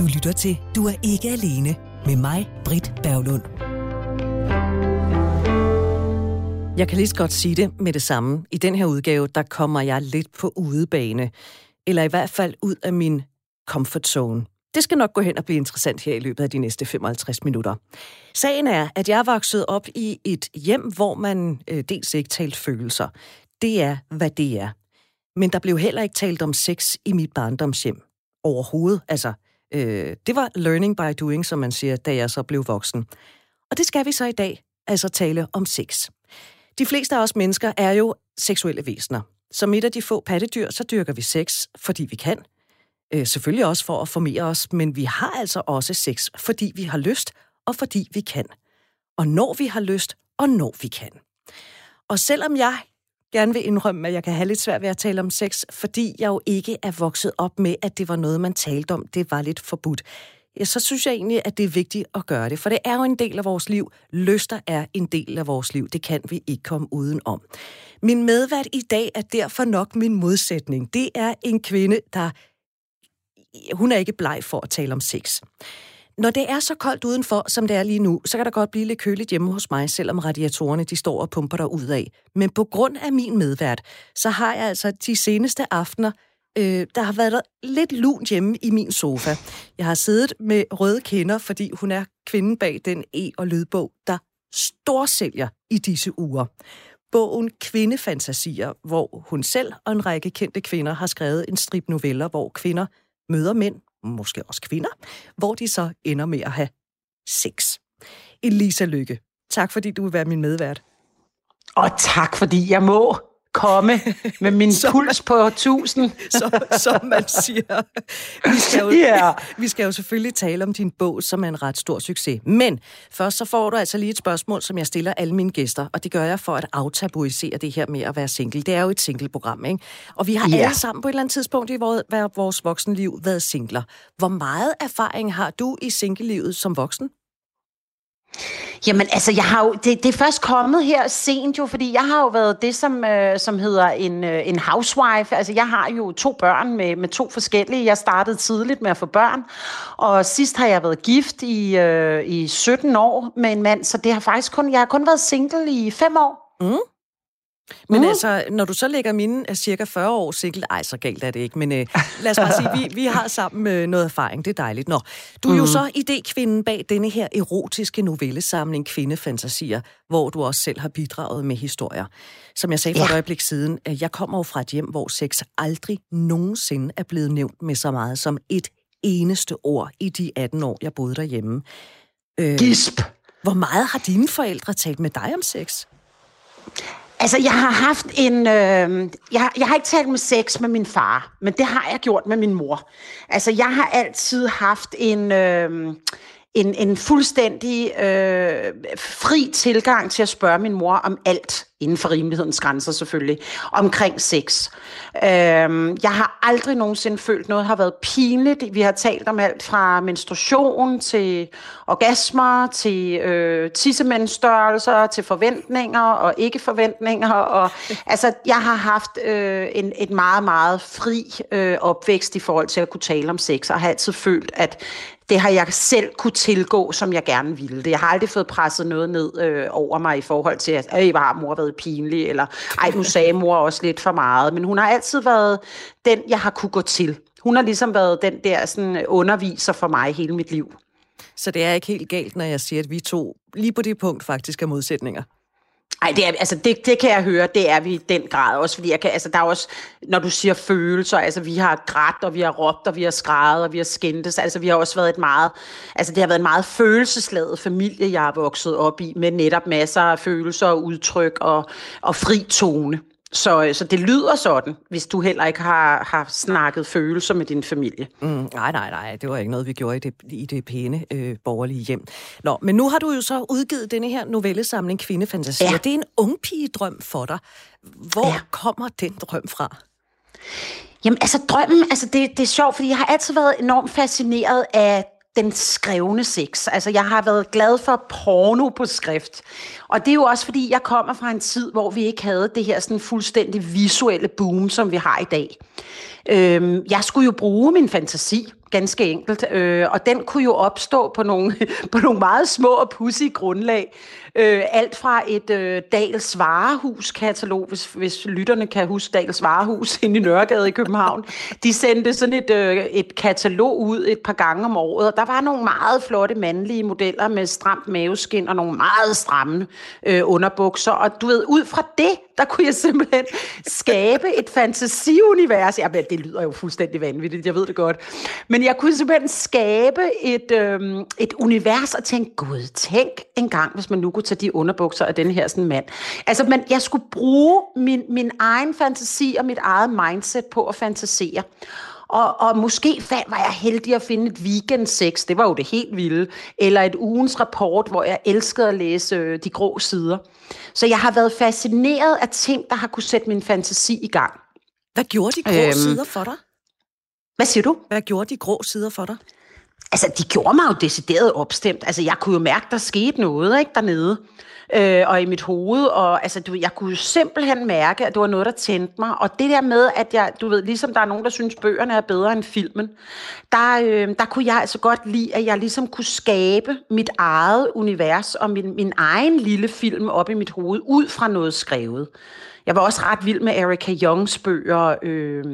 Du lytter til Du er ikke alene med mig, Britt Berglund. Jeg kan lige så godt sige det med det samme. I den her udgave, der kommer jeg lidt på udebane. Eller i hvert fald ud af min comfort zone. Det skal nok gå hen og blive interessant her i løbet af de næste 55 minutter. Sagen er, at jeg er vokset op i et hjem, hvor man øh, dels ikke talt følelser. Det er, hvad det er. Men der blev heller ikke talt om sex i mit barndomshjem. Overhovedet. Altså, øh, det var learning by doing, som man siger, da jeg så blev voksen. Og det skal vi så i dag, altså tale om sex. De fleste af os mennesker er jo seksuelle væsener. Som et af de få pattedyr, så dyrker vi sex, fordi vi kan. Øh, selvfølgelig også for at formere os, men vi har altså også sex, fordi vi har lyst, og fordi vi kan. Og når vi har lyst, og når vi kan. Og selvom jeg gerne vil indrømme, at jeg kan have lidt svært ved at tale om sex, fordi jeg jo ikke er vokset op med, at det var noget, man talte om. Det var lidt forbudt. Ja, så synes jeg egentlig, at det er vigtigt at gøre det, for det er jo en del af vores liv. Lyster er en del af vores liv. Det kan vi ikke komme uden om. Min medvært i dag er derfor nok min modsætning. Det er en kvinde, der... Hun er ikke bleg for at tale om sex. Når det er så koldt udenfor, som det er lige nu, så kan der godt blive lidt køligt hjemme hos mig, selvom radiatorerne de står og pumper der ud af. Men på grund af min medvært, så har jeg altså de seneste aftener, øh, der har været der lidt lunt hjemme i min sofa. Jeg har siddet med røde kinder, fordi hun er kvinden bag den e- og lydbog, der storsælger i disse uger. Bogen Kvindefantasier, hvor hun selv og en række kendte kvinder har skrevet en strip noveller, hvor kvinder møder mænd måske også kvinder, hvor de så ender med at have sex. Elisa Lykke, tak fordi du vil være min medvært. Og tak fordi jeg må komme med min som, puls på 1000. Som, som man siger. Vi skal, jo, yeah. vi skal jo selvfølgelig tale om din bog, som er en ret stor succes. Men først så får du altså lige et spørgsmål, som jeg stiller alle mine gæster, og det gør jeg for at aftabuisere det her med at være single. Det er jo et single-program, ikke? Og vi har yeah. alle sammen på et eller andet tidspunkt i vores, vores voksenliv været singler. Hvor meget erfaring har du i single-livet som voksen? Jamen altså, jeg har jo, det, det er først kommet her sent jo, fordi jeg har jo været det, som, øh, som hedder en, øh, en housewife. Altså, jeg har jo to børn med, med to forskellige. Jeg startede tidligt med at få børn, og sidst har jeg været gift i, øh, i 17 år med en mand, så det har faktisk kun, jeg har kun været single i fem år. Mm. Men mm. altså, når du så lægger mine af cirka 40 år single, ej, så galt er det ikke, men øh, lad os bare sige, vi, vi har sammen øh, noget erfaring, det er dejligt. Nå, du er mm. jo så idékvinden bag denne her erotiske novellesamling Kvindefantasier, hvor du også selv har bidraget med historier. Som jeg sagde for ja. et øjeblik siden, øh, jeg kommer jo fra et hjem, hvor sex aldrig nogensinde er blevet nævnt med så meget som et eneste ord i de 18 år, jeg boede derhjemme. Øh, Gisp! Hvor meget har dine forældre talt med dig om sex? Altså, jeg har haft en... Øh, jeg, jeg har ikke talt med sex med min far, men det har jeg gjort med min mor. Altså, jeg har altid haft en... Øh, en, en fuldstændig øh, fri tilgang til at spørge min mor om alt, inden for rimelighedens grænser selvfølgelig, omkring sex. Øh, jeg har aldrig nogensinde følt noget har været pinligt. Vi har talt om alt fra menstruation til orgasmer, til øh, tissemændsstørrelser, til forventninger og ikke forventninger. Og, altså, jeg har haft øh, en, et meget, meget fri øh, opvækst i forhold til at kunne tale om sex, og har altid følt, at det har jeg selv kunne tilgå, som jeg gerne ville. Jeg har aldrig fået presset noget ned øh, over mig i forhold til, at øh, har mor været pinlig, eller ej, nu sagde mor også lidt for meget. Men hun har altid været den, jeg har kunne gå til. Hun har ligesom været den der sådan, øh, underviser for mig hele mit liv. Så det er ikke helt galt, når jeg siger, at vi to lige på det punkt faktisk er modsætninger? Nej, det, er, altså det, det kan jeg høre, det er vi i den grad også, fordi jeg kan, altså der er også, når du siger følelser, altså vi har grædt, og vi har råbt, og vi har skrevet, og vi har skændtes, altså vi har også været et meget, altså det har været en meget følelsesladet familie, jeg har vokset op i, med netop masser af følelser og udtryk og, og fri tone. Så, øh, så det lyder sådan, hvis du heller ikke har, har snakket følelser med din familie. Mm, nej, nej, nej. Det var ikke noget, vi gjorde i det, i det pæne øh, borgerlige hjem. Nå, men nu har du jo så udgivet denne her novellesamling Kvindefantasier. Ja. Det er en ungpigedrøm for dig. Hvor ja. kommer den drøm fra? Jamen, altså drømmen, altså det, det er sjovt, fordi jeg har altid været enormt fascineret af den skrevne sex. Altså, jeg har været glad for porno på skrift. Og det er jo også, fordi jeg kommer fra en tid, hvor vi ikke havde det her sådan fuldstændig visuelle boom, som vi har i dag. Øhm, jeg skulle jo bruge min fantasi. ganske enkelt. Øh, og den kunne jo opstå på nogle, på nogle meget små og pussy grundlag. Øh, alt fra et øh, Dals Varehus-katalog, hvis, hvis lytterne kan huske Dals Varehus inde i Nørregade i København. De sendte sådan et, øh, et katalog ud et par gange om året, og der var nogle meget flotte mandlige modeller med stramt maveskin og nogle meget stramme øh, underbukser. Og du ved, ud fra det, der kunne jeg simpelthen skabe et fantasiunivers. Ja, men det lyder jo fuldstændig vanvittigt, jeg ved det godt. Men jeg kunne simpelthen skabe et, øh, et univers og tænke, gud, tænk en gang, hvis man nu kunne tage de underbukser af den her sådan mand. Altså, men jeg skulle bruge min, min egen fantasi og mit eget mindset på at fantasere. Og, og måske var jeg heldig at finde et weekend sex, det var jo det helt vilde, eller et ugens rapport, hvor jeg elskede at læse øh, de grå sider. Så jeg har været fascineret af ting, der har kunne sætte min fantasi i gang. Hvad gjorde de grå øhm, sider for dig? Hvad siger du? Hvad gjorde de grå sider for dig? Altså, de gjorde mig jo decideret opstemt. Altså, jeg kunne jo mærke, der skete noget ikke, dernede. Øh, og i mit hoved. Og altså, du, jeg kunne simpelthen mærke, at det var noget, der tændte mig. Og det der med, at jeg, du ved, ligesom der er nogen, der synes, bøgerne er bedre end filmen, der, øh, der kunne jeg altså godt lide, at jeg ligesom kunne skabe mit eget univers og min, min egen lille film op i mit hoved, ud fra noget skrevet. Jeg var også ret vild med Erika Youngs bøger. Øh,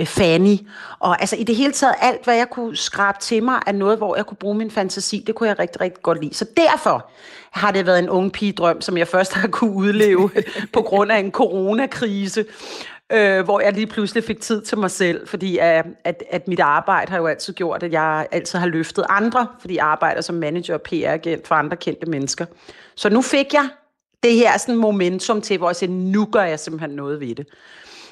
Øh, Fanny. Og altså i det hele taget alt, hvad jeg kunne skrabe til mig af noget, hvor jeg kunne bruge min fantasi, det kunne jeg rigtig, rigtig godt lide. Så derfor har det været en ung pigedrøm, som jeg først har kunne udleve på grund af en coronakrise. Øh, hvor jeg lige pludselig fik tid til mig selv, fordi at, at, at mit arbejde har jo altid gjort, at jeg altid har løftet andre, fordi jeg arbejder som manager og PR-agent for andre kendte mennesker. Så nu fik jeg det her sådan momentum til, hvor jeg siger, nu gør jeg simpelthen noget ved det.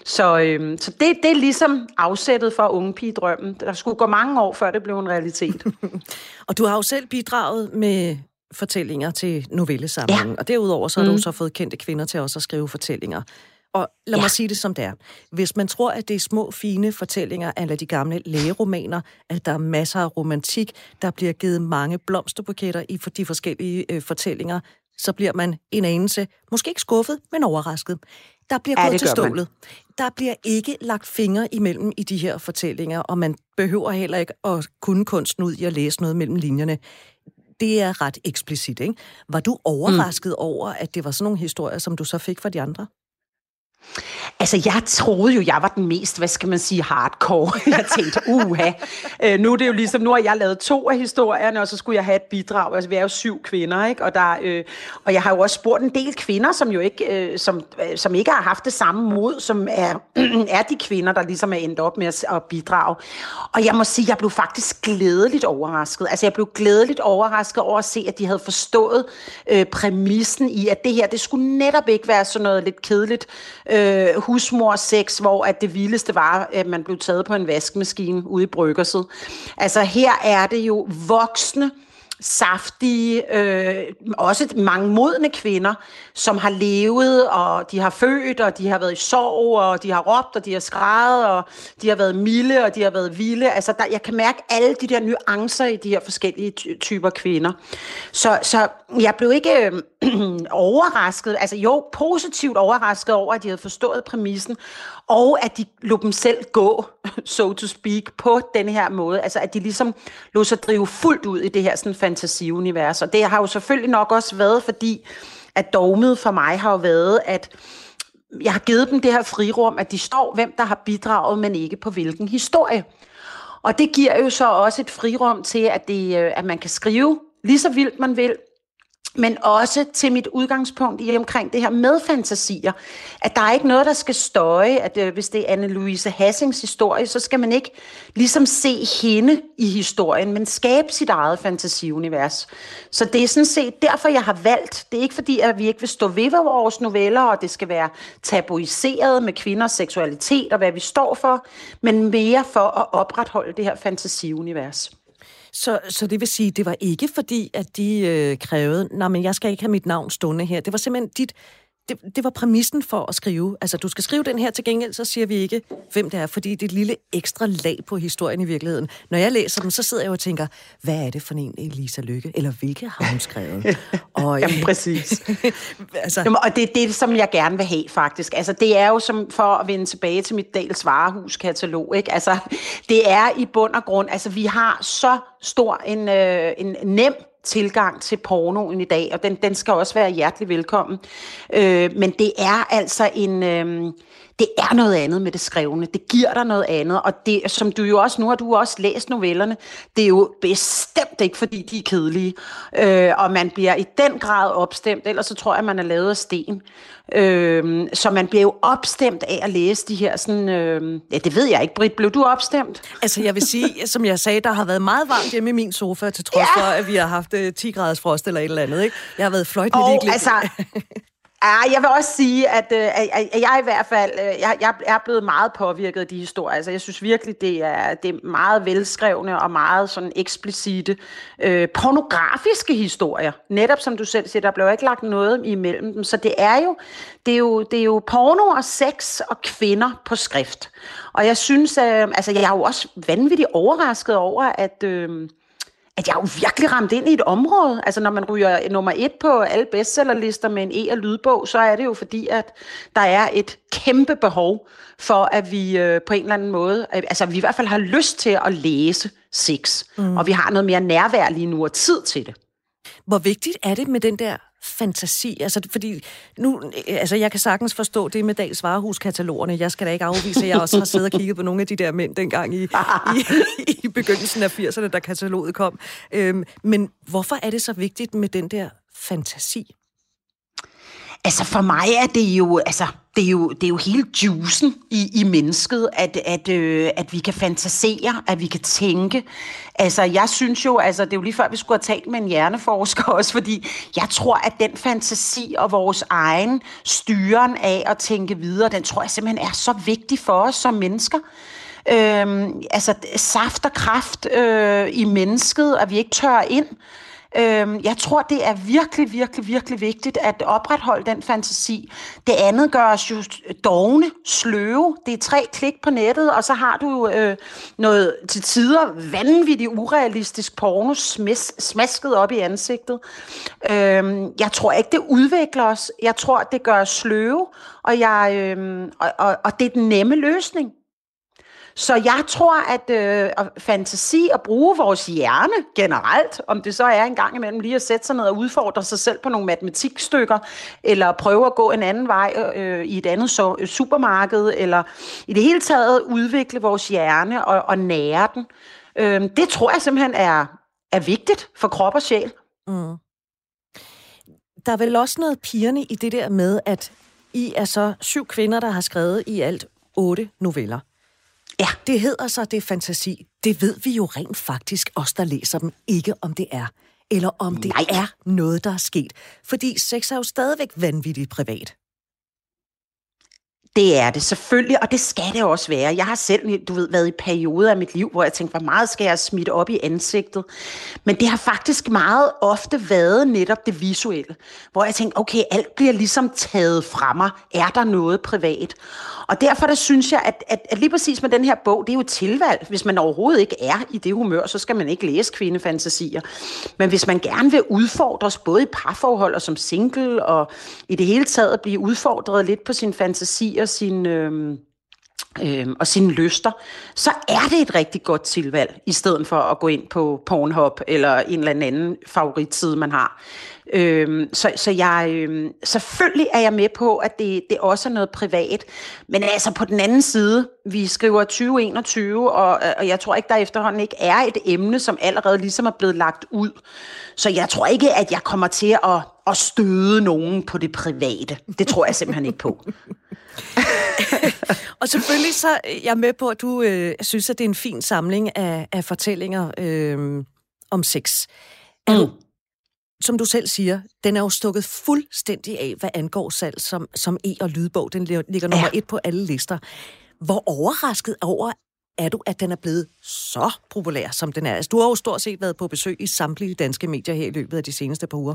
Så, øhm, så det, det er ligesom afsættet for unge pigedrømmen. Der skulle gå mange år, før det blev en realitet. og du har jo selv bidraget med fortællinger til novellesamlingen, ja. og derudover så har mm. du så fået kendte kvinder til også at skrive fortællinger. Og lad ja. mig sige det som det er. Hvis man tror, at det er små, fine fortællinger af de gamle lægeromaner, at der er masser af romantik, der bliver givet mange blomsterbuketter i for de forskellige øh, fortællinger, så bliver man en anelse, måske ikke skuffet, men overrasket. Der bliver ja, gået til stålet. Man. Der bliver ikke lagt fingre imellem i de her fortællinger, og man behøver heller ikke at kunne kunsten ud i at læse noget mellem linjerne. Det er ret eksplicit, ikke? Var du overrasket mm. over, at det var sådan nogle historier, som du så fik fra de andre? Altså, jeg troede jo, jeg var den mest, hvad skal man sige, hardcore. Jeg tænkte, uha, øh, nu er det jo ligesom, nu har jeg lavet to af historierne, og så skulle jeg have et bidrag. Altså, vi er jo syv kvinder, ikke? Og, der, øh, og jeg har jo også spurgt en del kvinder, som jo ikke, øh, som, øh, som ikke har haft det samme mod, som er, er de kvinder, der ligesom er endt op med at, at bidrage. Og jeg må sige, jeg blev faktisk glædeligt overrasket. Altså, jeg blev glædeligt overrasket over at se, at de havde forstået øh, præmissen i, at det her, det skulle netop ikke være sådan noget lidt kedeligt, øh, husmorsex, hvor at det vildeste var, at man blev taget på en vaskemaskine ude i bryggerset. Altså her er det jo voksne, saftige, øh, også mange modne kvinder, som har levet, og de har født, og de har været i sorg, og de har råbt, og de har skrevet, og de har været milde, og de har været vilde. Altså, der, jeg kan mærke alle de der nuancer i de her forskellige ty- typer kvinder. Så, så jeg blev ikke øh, overrasket, altså jo, positivt overrasket over, at de havde forstået præmissen, og at de lå dem selv gå, so to speak, på den her måde. Altså, at de ligesom lå sig drive fuldt ud i det her sådan fantasiunivers. Og det har jo selvfølgelig nok også været, fordi at dogmet for mig har jo været, at jeg har givet dem det her frirum, at de står, hvem der har bidraget, men ikke på hvilken historie. Og det giver jo så også et frirum til, at, det, øh, at man kan skrive lige så vildt man vil, men også til mit udgangspunkt i omkring det her med fantasier. At der er ikke noget, der skal støje, at øh, hvis det er Anne-Louise Hassings historie, så skal man ikke ligesom se hende i historien, men skabe sit eget fantasiunivers. Så det er sådan set derfor, jeg har valgt. Det er ikke fordi, at vi ikke vil stå ved vores noveller, og det skal være tabuiseret med kvinders seksualitet og hvad vi står for, men mere for at opretholde det her fantasiunivers. Så, så det vil sige, det var ikke fordi, at de øh, krævede, nej, men jeg skal ikke have mit navn stående her. Det var simpelthen dit det, det var præmissen for at skrive. Altså, du skal skrive den her til gengæld, så siger vi ikke, hvem det er, fordi det er et lille ekstra lag på historien i virkeligheden. Når jeg læser dem, så sidder jeg og tænker, hvad er det for en Elisa Lykke? Eller hvilke har hun skrevet? Og, Jamen, præcis. altså... Jamen, og det er det, som jeg gerne vil have, faktisk. Altså, det er jo som for at vende tilbage til mit Dals Varehus-katalog, ikke? Altså, det er i bund og grund, altså, vi har så stor en, øh, en nem tilgang til pornoen i dag, og den, den skal også være hjertelig velkommen. Øh, men det er altså en... Øh, det er noget andet med det skrevne. Det giver dig noget andet, og det, som du jo også, nu har du også læst novellerne, det er jo bestemt ikke, fordi de er kedelige, øh, og man bliver i den grad opstemt, ellers så tror jeg, man er lavet af sten. Øh, så man bliver jo opstemt af at læse de her sådan, øh, ja, det ved jeg ikke, Britt, blev du opstemt? Altså, jeg vil sige, som jeg sagde, der har været meget varmt hjemme i min sofa, til trods ja. for, at vi har haft øh, 10 graders frost eller et eller andet, ikke? Jeg har været fløjtende oh, altså, Ja, jeg vil også sige, øh, at, at, jeg i hvert fald øh, jeg, jeg er blevet meget påvirket af de historier. Altså, jeg synes virkelig, det er, det er meget velskrevne og meget sådan eksplicite øh, pornografiske historier. Netop som du selv siger, der blev ikke lagt noget imellem dem. Så det er jo, det er jo, det er jo porno og sex og kvinder på skrift. Og jeg synes, øh, altså jeg er jo også vanvittigt overrasket over, at... Øh, at jeg jo virkelig ramt ind i et område. Altså når man ryger nummer et på alle bestsellerlister med en E- og lydbog, så er det jo fordi, at der er et kæmpe behov for, at vi øh, på en eller anden måde, altså vi i hvert fald har lyst til at læse sex, mm. og vi har noget mere nærvær lige nu og tid til det. Hvor vigtigt er det med den der fantasi? Altså, fordi nu, altså, jeg kan sagtens forstå det med Dags Varehuskatalogerne. Jeg skal da ikke afvise, at jeg også har siddet og kigget på nogle af de der mænd dengang i, i, i begyndelsen af 80'erne, da kataloget kom. Øhm, men hvorfor er det så vigtigt med den der fantasi? Altså for mig er det jo, altså, det er jo, det er jo hele juicen i, i mennesket, at, at, øh, at vi kan fantasere, at vi kan tænke. Altså jeg synes jo, altså det er jo lige før vi skulle have talt med en hjerneforsker også, fordi jeg tror, at den fantasi og vores egen styren af at tænke videre, den tror jeg simpelthen er så vigtig for os som mennesker. Øhm, altså saft og kraft øh, i mennesket, at vi ikke tør ind. Øhm, jeg tror, det er virkelig, virkelig, virkelig vigtigt at opretholde den fantasi. Det andet gør os jo dogne, sløve. Det er tre klik på nettet, og så har du øh, noget til tider vanvittigt urealistisk porno smis, smasket op i ansigtet. Øhm, jeg tror ikke, det udvikler os. Jeg tror, det gør os sløve, og, jeg, øhm, og, og, og det er den nemme løsning. Så jeg tror, at øh, fantasi og bruge vores hjerne generelt, om det så er en gang imellem lige at sætte sig ned og udfordre sig selv på nogle matematikstykker, eller prøve at gå en anden vej øh, øh i et andet so- øh, supermarked, eller i det hele taget udvikle vores hjerne og, og nære den. Øh, det tror jeg simpelthen er, er vigtigt for krop og sjæl. Mm. Der er vel også noget pigerne i det der med, at I er så syv kvinder, der har skrevet i alt otte noveller. Ja. Det hedder så, det er fantasi. Det ved vi jo rent faktisk, os der læser dem, ikke om det er. Eller om det Nej. er noget, der er sket. Fordi sex er jo stadigvæk vanvittigt privat. Det er det selvfølgelig, og det skal det også være. Jeg har selv, du ved, været i perioder af mit liv, hvor jeg tænkte, hvor meget skal jeg smitte op i ansigtet? Men det har faktisk meget ofte været netop det visuelle, hvor jeg tænkte, okay, alt bliver ligesom taget fra mig. Er der noget privat? Og derfor der synes jeg, at, at, at lige præcis med den her bog, det er jo et tilvalg. Hvis man overhovedet ikke er i det humør, så skal man ikke læse kvindefantasier. Men hvis man gerne vil udfordres både i parforhold og som single, og i det hele taget blive udfordret lidt på sin fantasi og sin... Øh, øh, og sine lyster, så er det et rigtig godt tilvalg, i stedet for at gå ind på Pornhub eller en eller anden favoritside, man har. Øh, så så jeg, øh, selvfølgelig er jeg med på, at det, det også er noget privat. Men altså på den anden side, vi skriver 2021, og, og jeg tror ikke, der efterhånden ikke er et emne, som allerede ligesom er blevet lagt ud. Så jeg tror ikke, at jeg kommer til at, at støde nogen på det private. Det tror jeg simpelthen ikke på. og selvfølgelig så er jeg med på, at du øh, synes, at det er en fin samling af, af fortællinger øh, om sex. Mm som du selv siger, den er jo stukket fuldstændig af, hvad angår salg som, som e- og lydbog. Den ligger nummer ja. et på alle lister. Hvor overrasket over er du, at den er blevet så populær, som den er? Altså, du har jo stort set været på besøg i samtlige danske medier her i løbet af de seneste par uger.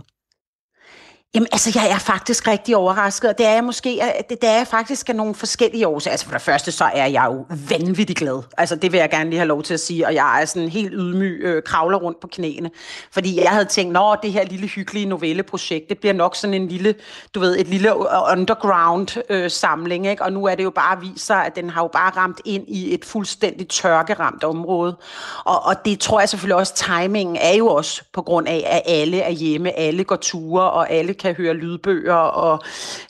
Jamen, altså, jeg er faktisk rigtig overrasket, og det er jeg måske, øh, det, det er jeg faktisk af nogle forskellige årsager. Altså, for det første, så er jeg jo vanvittig glad. Altså, det vil jeg gerne lige have lov til at sige, og jeg er sådan helt ydmyg, øh, kravler rundt på knæene. Fordi jeg havde tænkt, nå, det her lille hyggelige novelleprojekt, det bliver nok sådan en lille, du ved, et lille underground-samling, øh, øh ikke? Og nu er det jo bare vist sig, at den har jo bare ramt ind i et fuldstændig tørkeramt område. Og, og det tror jeg selvfølgelig også, timingen er jo også på grund af, at alle er hjemme, alle går ture, og alle kan høre lydbøger. Og,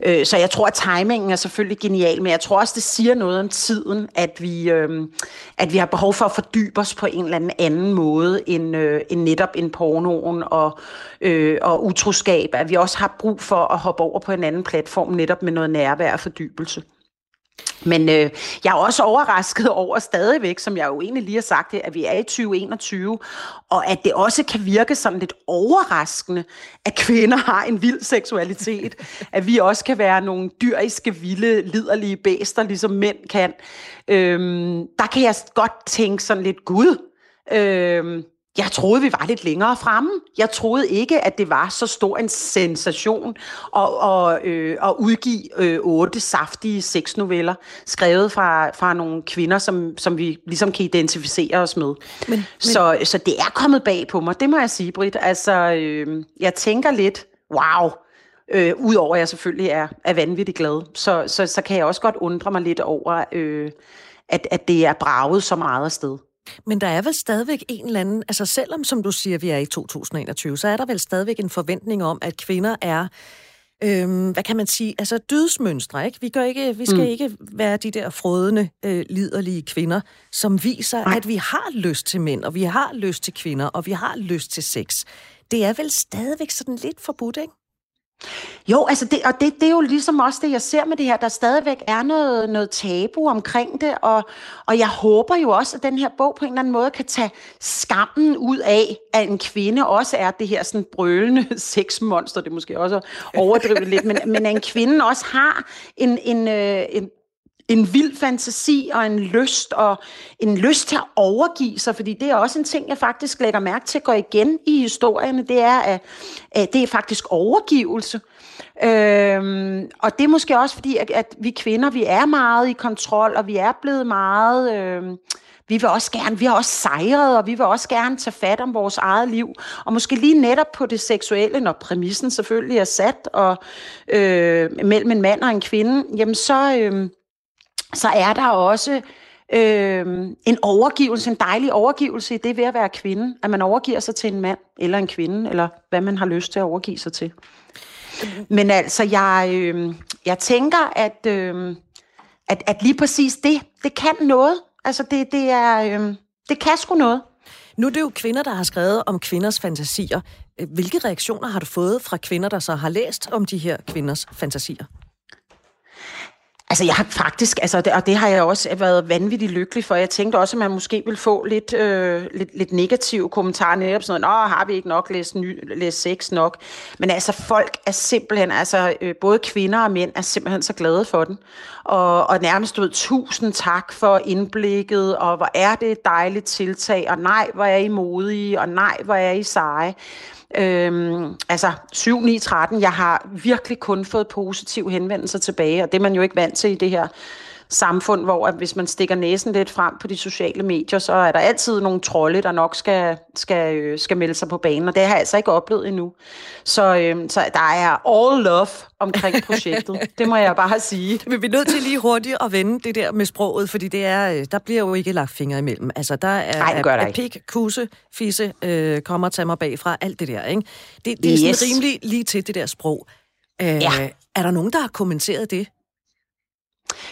øh, så jeg tror, at timingen er selvfølgelig genial, men jeg tror også, det siger noget om tiden, at vi, øh, at vi har behov for at fordybe os på en eller anden anden måde end, øh, end netop en pornoen og, øh, og utroskab. At vi også har brug for at hoppe over på en anden platform netop med noget nærvær og fordybelse. Men øh, jeg er også overrasket over stadigvæk, som jeg jo egentlig lige har sagt, at vi er i 2021, og at det også kan virke sådan lidt overraskende, at kvinder har en vild seksualitet. at vi også kan være nogle dyriske, vilde, liderlige bæster, ligesom mænd kan. Øhm, der kan jeg godt tænke sådan lidt, gud, øhm, jeg troede, vi var lidt længere fremme. Jeg troede ikke, at det var så stor en sensation at, at, øh, at udgive øh, otte saftige sexnoveller, skrevet fra, fra nogle kvinder, som, som vi ligesom kan identificere os med. Men, men... Så, så det er kommet bag på mig, det må jeg sige, Britt. Altså, øh, jeg tænker lidt, wow, øh, udover at jeg selvfølgelig er, er vanvittigt glad, så, så, så kan jeg også godt undre mig lidt over, øh, at, at det er braget så meget afsted. Men der er vel stadigvæk en eller anden, altså selvom som du siger, vi er i 2021, så er der vel stadigvæk en forventning om, at kvinder er øhm, hvad kan man sige, altså dydsmønstre, ikke? Vi, gør ikke, vi skal mm. ikke være de der frødende, øh, liderlige kvinder, som viser, Nej. at vi har lyst til mænd, og vi har lyst til kvinder, og vi har lyst til sex. Det er vel stadigvæk sådan lidt forbudt, ikke? Jo, altså det, og det, det er jo ligesom også det, jeg ser med det her. Der stadigvæk er noget, noget tabu omkring det, og, og jeg håber jo også, at den her bog på en eller anden måde kan tage skammen ud af, at en kvinde også er det her sådan brølende sexmonster. Det er måske også overdrivet lidt, men, men at en kvinde også har en, en, øh, en, en en vild fantasi og en lyst og en lyst til at overgive sig, fordi det er også en ting, jeg faktisk lægger mærke til går igen i historierne, det er, at, at det er faktisk overgivelse. Øhm, og det er måske også fordi, at, at vi kvinder, vi er meget i kontrol, og vi er blevet meget... Øhm, vi vil også gerne, vi har også sejret, og vi vil også gerne tage fat om vores eget liv. Og måske lige netop på det seksuelle, når præmissen selvfølgelig er sat, og øh, mellem en mand og en kvinde, jamen så, øh, så er der også øh, en overgivelse, en dejlig overgivelse i det ved at være kvinde, at man overgiver sig til en mand, eller en kvinde, eller hvad man har lyst til at overgive sig til. Men altså, jeg, øh, jeg tænker, at, øh, at, at lige præcis det, det kan noget. Altså, det, det, er, øh, det kan sgu noget. Nu er det jo kvinder, der har skrevet om kvinders fantasier. Hvilke reaktioner har du fået fra kvinder, der så har læst om de her kvinders fantasier? Altså, jeg har faktisk, altså, det, og det har jeg også været vanvittigt lykkelig for. Jeg tænkte også, at man måske ville få lidt, øh, lidt, lidt negative kommentarer netop sådan noget, har vi ikke nok læst, ny, læst sex nok? Men altså, folk er simpelthen, altså, øh, både kvinder og mænd er simpelthen så glade for den. Og, og nærmest ud, tusind tak for indblikket, og hvor er det et dejligt tiltag, og nej, hvor er I modige, og nej, hvor er I seje. Øhm, altså 7, 9, 13. Jeg har virkelig kun fået positive henvendelser tilbage, og det er man jo ikke vant til i det her samfund, hvor at hvis man stikker næsen lidt frem på de sociale medier, så er der altid nogle trolde, der nok skal, skal, øh, skal melde sig på banen, og det har jeg altså ikke oplevet endnu. Så, øh, så der er all love omkring projektet. det må jeg bare sige. Men vi er nødt til lige hurtigt at vende det der med sproget, fordi det er, øh, der bliver jo ikke lagt fingre imellem. Altså, der er, Nej, det gør der pik, kusse, fisse, øh, kommer og tager mig bagfra, alt det der, ikke? Det, det er yes. sådan rimelig lige til det der sprog. Øh, ja. Er der nogen, der har kommenteret det?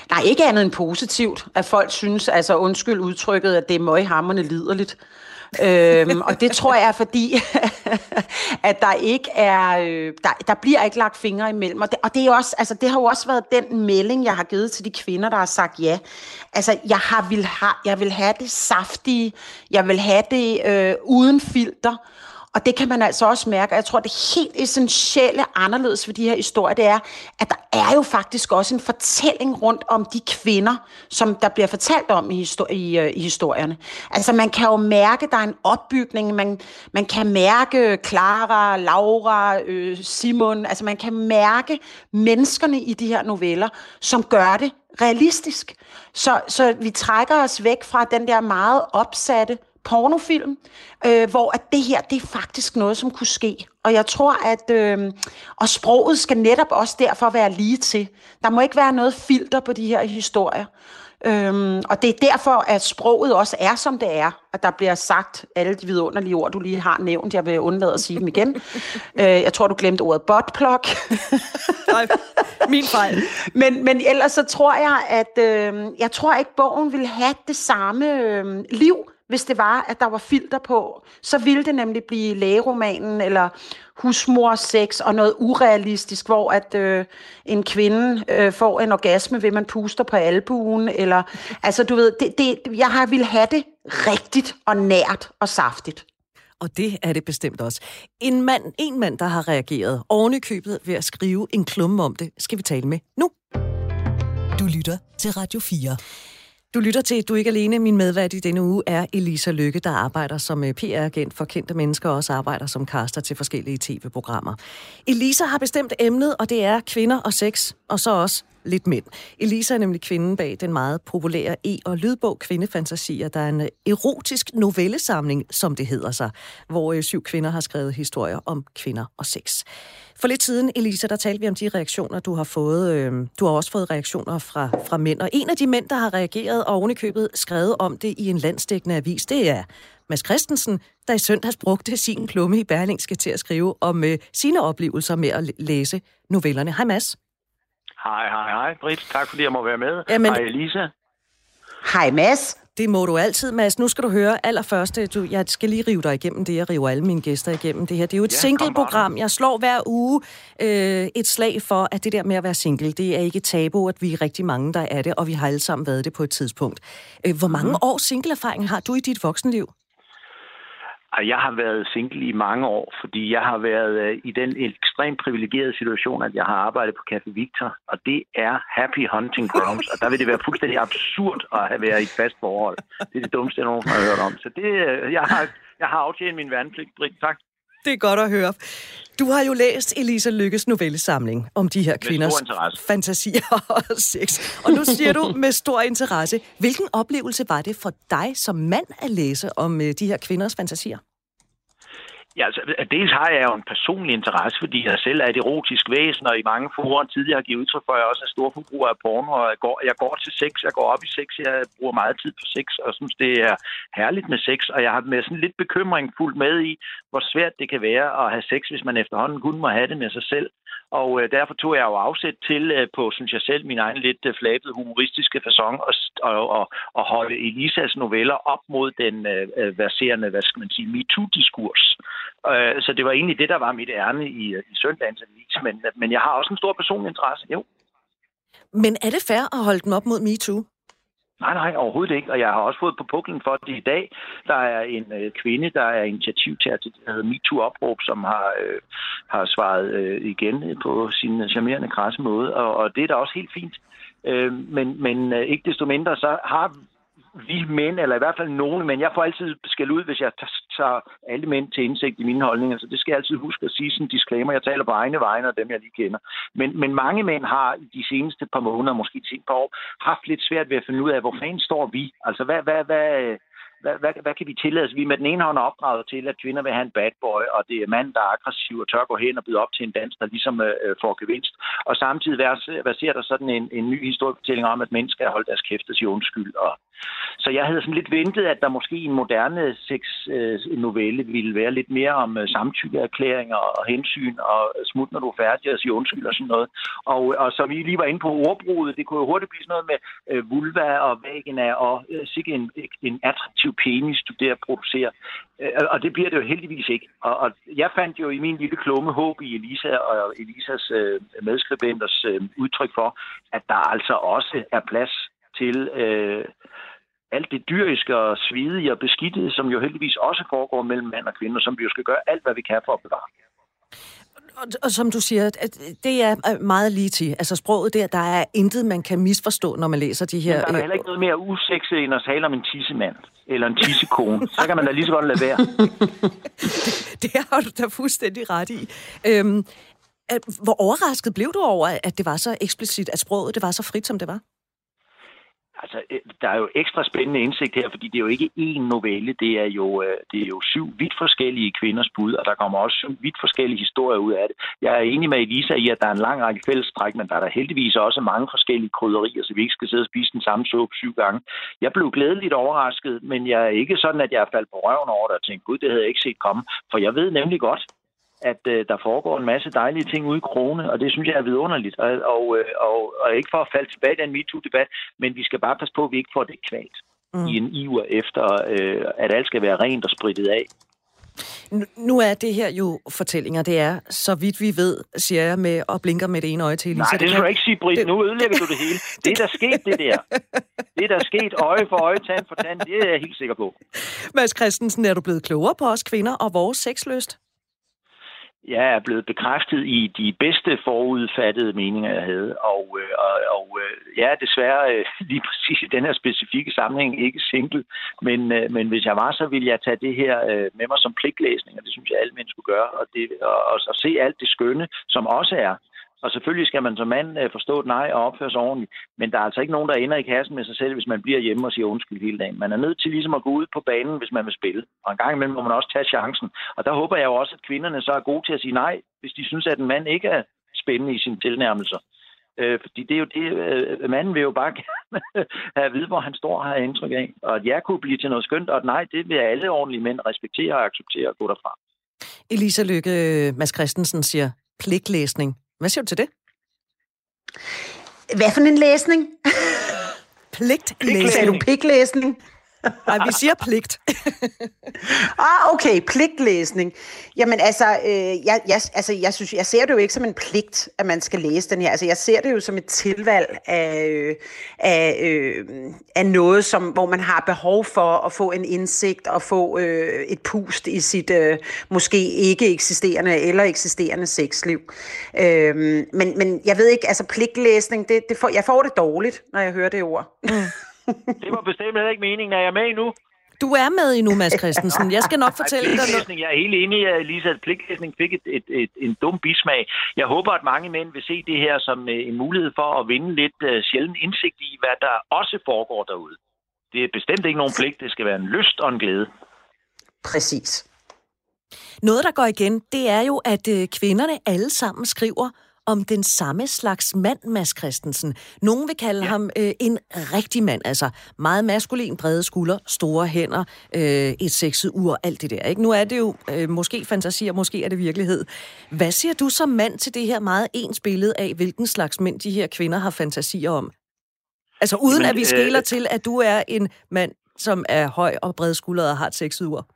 Nej, ikke andet end positivt, at folk synes, altså undskyld udtrykket, at det er møghammerne liderligt. øhm, og det tror jeg er fordi, at der ikke er, øh, der, der bliver ikke lagt fingre imellem. Og det, og det, er også, altså, det har jo også været den melding, jeg har givet til de kvinder, der har sagt ja. Altså, jeg, har vil ha, jeg vil have det saftige, jeg vil have det øh, uden filter, og det kan man altså også mærke, og jeg tror, det helt essentielle anderledes ved de her historier, det er, at der er jo faktisk også en fortælling rundt om de kvinder, som der bliver fortalt om i, histori- i, øh, i historierne. Altså man kan jo mærke, der er en opbygning, man, man kan mærke Clara, Laura, øh, Simon, altså man kan mærke menneskerne i de her noveller, som gør det realistisk. Så, så vi trækker os væk fra den der meget opsatte pornofilm, øh, hvor at det her, det er faktisk noget, som kunne ske. Og jeg tror, at øh, og sproget skal netop også derfor være lige til. Der må ikke være noget filter på de her historier. Øhm, og det er derfor, at sproget også er, som det er. At der bliver sagt alle de vidunderlige ord, du lige har nævnt. Jeg vil undlade at sige dem igen. øh, jeg tror, du glemte ordet botplok. Nej, min fejl. Men, men ellers så tror jeg, at øh, jeg tror ikke, bogen vil have det samme øh, liv, hvis det var, at der var filter på. Så ville det nemlig blive lægeromanen, eller husmor sex og noget urealistisk, hvor at øh, en kvinde øh, får en orgasme ved, man puster på albuen, eller, altså du ved, det, det, jeg har vil have det rigtigt og nært og saftigt. Og det er det bestemt også. En mand, en mand, der har reageret oven i købet ved at skrive en klumme om det, skal vi tale med nu. Du lytter til Radio 4. Du lytter til Du er ikke alene. Min medvært i denne uge er Elisa Lykke, der arbejder som øh, PR-agent for kendte mennesker og også arbejder som caster til forskellige tv-programmer. Elisa har bestemt emnet, og det er kvinder og sex, og så også lidt mænd. Elisa er nemlig kvinden bag den meget populære e- og lydbog Kvindefantasier, der er en øh, erotisk novellesamling, som det hedder sig, hvor øh, syv kvinder har skrevet historier om kvinder og sex. For lidt siden, Elisa, der talte vi om de reaktioner, du har fået. Øh, du har også fået reaktioner fra, fra mænd. Og en af de mænd, der har reageret og ovenikøbet skrevet om det i en landstækkende avis, det er Mads Christensen, der i søndags brugte sin klumme i Berlingske til at skrive om øh, sine oplevelser med at læse novellerne. Hej Mads. Hej, hej, hej, Britt. Tak fordi jeg må være med. Jamen- Hej, Elisa. Hej Mads. Det må du altid, Mads. Nu skal du høre allerførst. Du, jeg skal lige rive dig igennem det. Jeg river alle mine gæster igennem det her. Det er jo et Ja, single-program. Jeg slår hver uge øh, et slag for, at det der med at være single, det er ikke tabu, at vi er rigtig mange, der er det, og vi har alle sammen været det på et tidspunkt. Øh, hvor mange Mhm. års single-erfaring har du i dit voksenliv? Jeg har været single i mange år, fordi jeg har været øh, i den ekstremt privilegerede situation, at jeg har arbejdet på Café Victor, og det er happy hunting grounds, og der vil det være fuldstændig absurd at have været i et fast forhold. Det er det dummeste, jeg nogensinde har hørt om. Så det, øh, jeg, har, jeg har aftjent min værnepligt, Britt. Tak. Det er godt at høre. Du har jo læst Elisa Lykkes novellesamling om de her kvinders fantasier og sex. Og nu siger du med stor interesse, hvilken oplevelse var det for dig som mand at læse om øh, de her kvinders fantasier? Ja, altså, dels har jeg jo en personlig interesse, fordi jeg selv er et erotisk væsen, og i mange forer tidligere har givet udtryk for, at jeg også er stor forbruger af porno, og jeg går, jeg går til sex, jeg går op i sex, jeg bruger meget tid på sex, og synes, det er herligt med sex, og jeg har med sådan lidt bekymring fuldt med i, hvor svært det kan være at have sex, hvis man efterhånden kun må have det med sig selv. Og øh, derfor tog jeg jo afsæt til øh, på, synes jeg selv, min egen lidt øh, flabede humoristiske façon og, og, og, og holde Elisas noveller op mod den øh, øh, verserende, hvad skal man sige, MeToo-diskurs. Øh, så det var egentlig det, der var mit ærne i, øh, i søndagens avis. Men, men jeg har også en stor personlig interesse, jo. Men er det fair at holde dem op mod MeToo? Nej, nej, overhovedet ikke. Og jeg har også fået på puklen for det i dag. Der er en øh, kvinde, der er initiativ til at det hedder MeToo-opråb, som har, øh, har svaret øh, igen på sin charmerende krasse måde. Og, og det er da også helt fint. Øh, men men øh, ikke desto mindre, så har vi mænd, eller i hvert fald nogle mænd, jeg får altid skæld ud, hvis jeg tager- alle mænd til indsigt i mine holdninger, så det skal jeg altid huske at sige sådan en disclaimer. Jeg taler på egne vegne og dem, jeg lige kender. Men, men mange mænd har i de seneste par måneder, måske et par år, haft lidt svært ved at finde ud af, hvor fanden står vi? Altså, hvad, hvad, hvad, hvad, hvad, hvad kan vi tillade os? Vi er med den ene hånd opdraget til, at kvinder vil have en bad boy, og det er mand, der er aggressiv og tør gå hen og byde op til en dans, der ligesom øh, øh får gevinst. Og samtidig vers- verserer der sådan en, en ny historiefortælling om, at mennesker har holde deres kæft og siger undskyld. Og... Så jeg havde sådan lidt ventet, at der måske i en moderne sex-novelle øh, ville være lidt mere om øh, samtykkeerklæringer og hensyn og øh, smut, når du er færdig og siger undskyld og sådan noget. Og, og som vi lige var inde på ordbruget, det kunne jo hurtigt blive sådan noget med øh, vulva og vagina og øh, sikkert en, en attraktiv penis, du der producerer. Øh, og det bliver det jo heldigvis ikke. Og, og jeg fandt jo i min lille klumme håb i Elisa og Elisas øh, medskribenters øh, udtryk for, at der altså også er plads til, øh, alt det dyriske og svidige og beskidte, som jo heldigvis også foregår mellem mand og kvinde, og som vi jo skal gøre alt, hvad vi kan for at bevare. Og, og som du siger, at det er meget lige til. Altså sproget der, der er intet, man kan misforstå, når man læser de her... Men der er øh, heller ikke noget mere usekset, end at tale om en tissemand eller en tissekone. Så kan man da lige så godt lade være. det har du da fuldstændig ret i. Øhm, at, hvor overrasket blev du over, at det var så eksplicit, at sproget det var så frit, som det var? Altså, øh, der er jo ekstra spændende indsigt her, fordi det er jo ikke én novelle, det er jo, øh, det er jo syv vidt forskellige kvinders bud, og der kommer også syv vidt forskellige historier ud af det. Jeg er enig med Elisa i, at der er en lang række fællestræk, men der er der heldigvis også mange forskellige krydderier, så vi ikke skal sidde og spise den samme suppe syv gange. Jeg blev glædeligt overrasket, men jeg er ikke sådan, at jeg er faldt på røven over det og tænkte, gud, det havde jeg ikke set komme, for jeg ved nemlig godt, at øh, der foregår en masse dejlige ting ude i Krone, og det synes jeg er vidunderligt. Og, og, øh, og, og ikke for at falde tilbage i den MeToo-debat, men vi skal bare passe på, at vi ikke får det kvalt mm. i en iver efter, øh, at alt skal være rent og spritet af. Nu, nu er det her jo fortællinger. Det er, så vidt vi ved, siger jeg med og blinker med det ene øje til Elisa. Nej, det skal du ikke sige, Britt. Det... Nu ødelægger du det hele. Det er der sket, det der. Det er der sket øje for øje, tand for tand. Det er jeg helt sikker på. Mads Christensen, er du blevet klogere på os kvinder og vores sexlyst? Jeg er blevet bekræftet i de bedste forudfattede meninger, jeg havde. Og, øh, og, og øh, jeg er desværre øh, lige præcis i den her specifikke sammenhæng ikke single. Men, men hvis jeg var, så ville jeg tage det her med mig som pligtlæsning, og det synes jeg, alle mænd skulle gøre. Og, det, og, og se alt det skønne, som også er og selvfølgelig skal man som mand øh, forstå et nej og opføre sig ordentligt, men der er altså ikke nogen, der ender i kassen med sig selv, hvis man bliver hjemme og siger undskyld hele dagen. Man er nødt til ligesom at gå ud på banen, hvis man vil spille. Og en gang imellem må man også tage chancen. Og der håber jeg jo også, at kvinderne så er gode til at sige nej, hvis de synes, at en mand ikke er spændende i sine tilnærmelser. Øh, fordi det er jo det, øh, manden vil jo bare gerne have at vide, hvor han står og har indtryk af. Og at jeg kunne blive til noget skønt, og at nej, det vil alle ordentlige mænd respektere og acceptere og gå derfra. Elisa Lykke, øh, Mads Christensen siger pligtlæsning. Hvad siger du til det? Hvad for en læsning? Pligtlæsning. Sagde du pigtlæsning? Nej, vi siger pligt. ah, okay, pligtlæsning. Jamen altså, øh, jeg, jeg, altså jeg, synes, jeg ser det jo ikke som en pligt, at man skal læse den her. Altså jeg ser det jo som et tilvalg af, øh, af, øh, af noget, som, hvor man har behov for at få en indsigt og få øh, et pust i sit øh, måske ikke eksisterende eller eksisterende sexliv. Øh, men, men jeg ved ikke, altså pligtlæsning, det, det får, jeg får det dårligt, når jeg hører det ord. Mm. Det var bestemt heller ikke meningen. Er jeg med endnu? Du er med endnu, Mads Christensen. Jeg skal nok fortælle dig noget. Jeg er helt enig i, at Lisa pligtlæsning fik et, et, et, en dum bismag. Jeg håber, at mange mænd vil se det her som øh, en mulighed for at vinde lidt uh, sjælden indsigt i, hvad der også foregår derude. Det er bestemt ikke nogen pligt. Det skal være en lyst og en glæde. Præcis. Noget, der går igen, det er jo, at øh, kvinderne alle sammen skriver om den samme slags mand, Mads Christensen. Nogen vil kalde ja. ham øh, en rigtig mand, altså meget maskulin, brede skulder, store hænder, øh, et sexet ur, alt det der. Ikke? Nu er det jo øh, måske fantasi, og måske er det virkelighed. Hvad siger du som mand til det her meget ens billede af, hvilken slags mænd de her kvinder har fantasier om? Altså uden Men, at vi skæler øh... til, at du er en mand, som er høj og bredskuldret og har et sexet ur.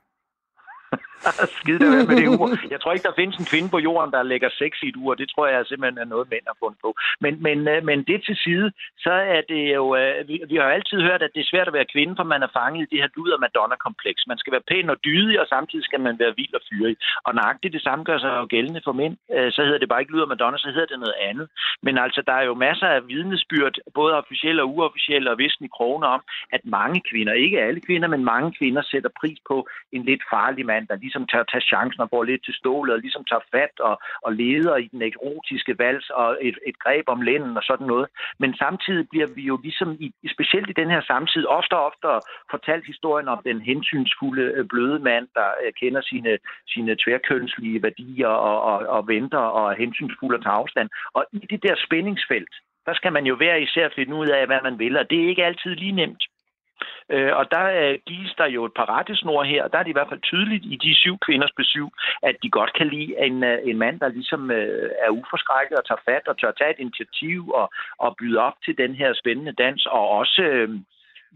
Skide der med det ur. Jeg tror ikke, der findes en kvinde på jorden, der lægger sex i et ur. Det tror jeg simpelthen er noget, mænd har fundet på. Men, men, øh, men det til side, så er det jo... Øh, vi, vi har altid hørt, at det er svært at være kvinde, for man er fanget i det her luder Madonna-kompleks. Man skal være pæn og dydig, og samtidig skal man være vild og fyrig. Og nøjagtigt det samme gør sig jo gældende for mænd. Øh, så hedder det bare ikke luder Madonna, så hedder det noget andet. Men altså, der er jo masser af vidnesbyrd, både officielle og uofficielle og visten i kroner om, at mange kvinder, ikke alle kvinder, men mange kvinder sætter pris på en lidt farlig mand, der ligesom tør tage chancen og går lidt til stålet og ligesom tager fat og, og leder i den erotiske vals og et, et greb om lænden og sådan noget. Men samtidig bliver vi jo ligesom, i, specielt i den her samtid, ofte og ofte fortalt historien om den hensynsfulde øh, bløde mand, der øh, kender sine, sine tværkønslige værdier og, og, og venter og er hensynsfuld og tager afstand. Og i det der spændingsfelt, der skal man jo være især finde ud af, hvad man vil, og det er ikke altid lige nemt. Øh, og der øh, gives der jo et par rettesnor her, og der er det i hvert fald tydeligt i de syv kvinders besøg, at de godt kan lide en, øh, en mand, der ligesom øh, er uforskrækket og tager fat og tør tage et initiativ og, og byde op til den her spændende dans, og også... Øh,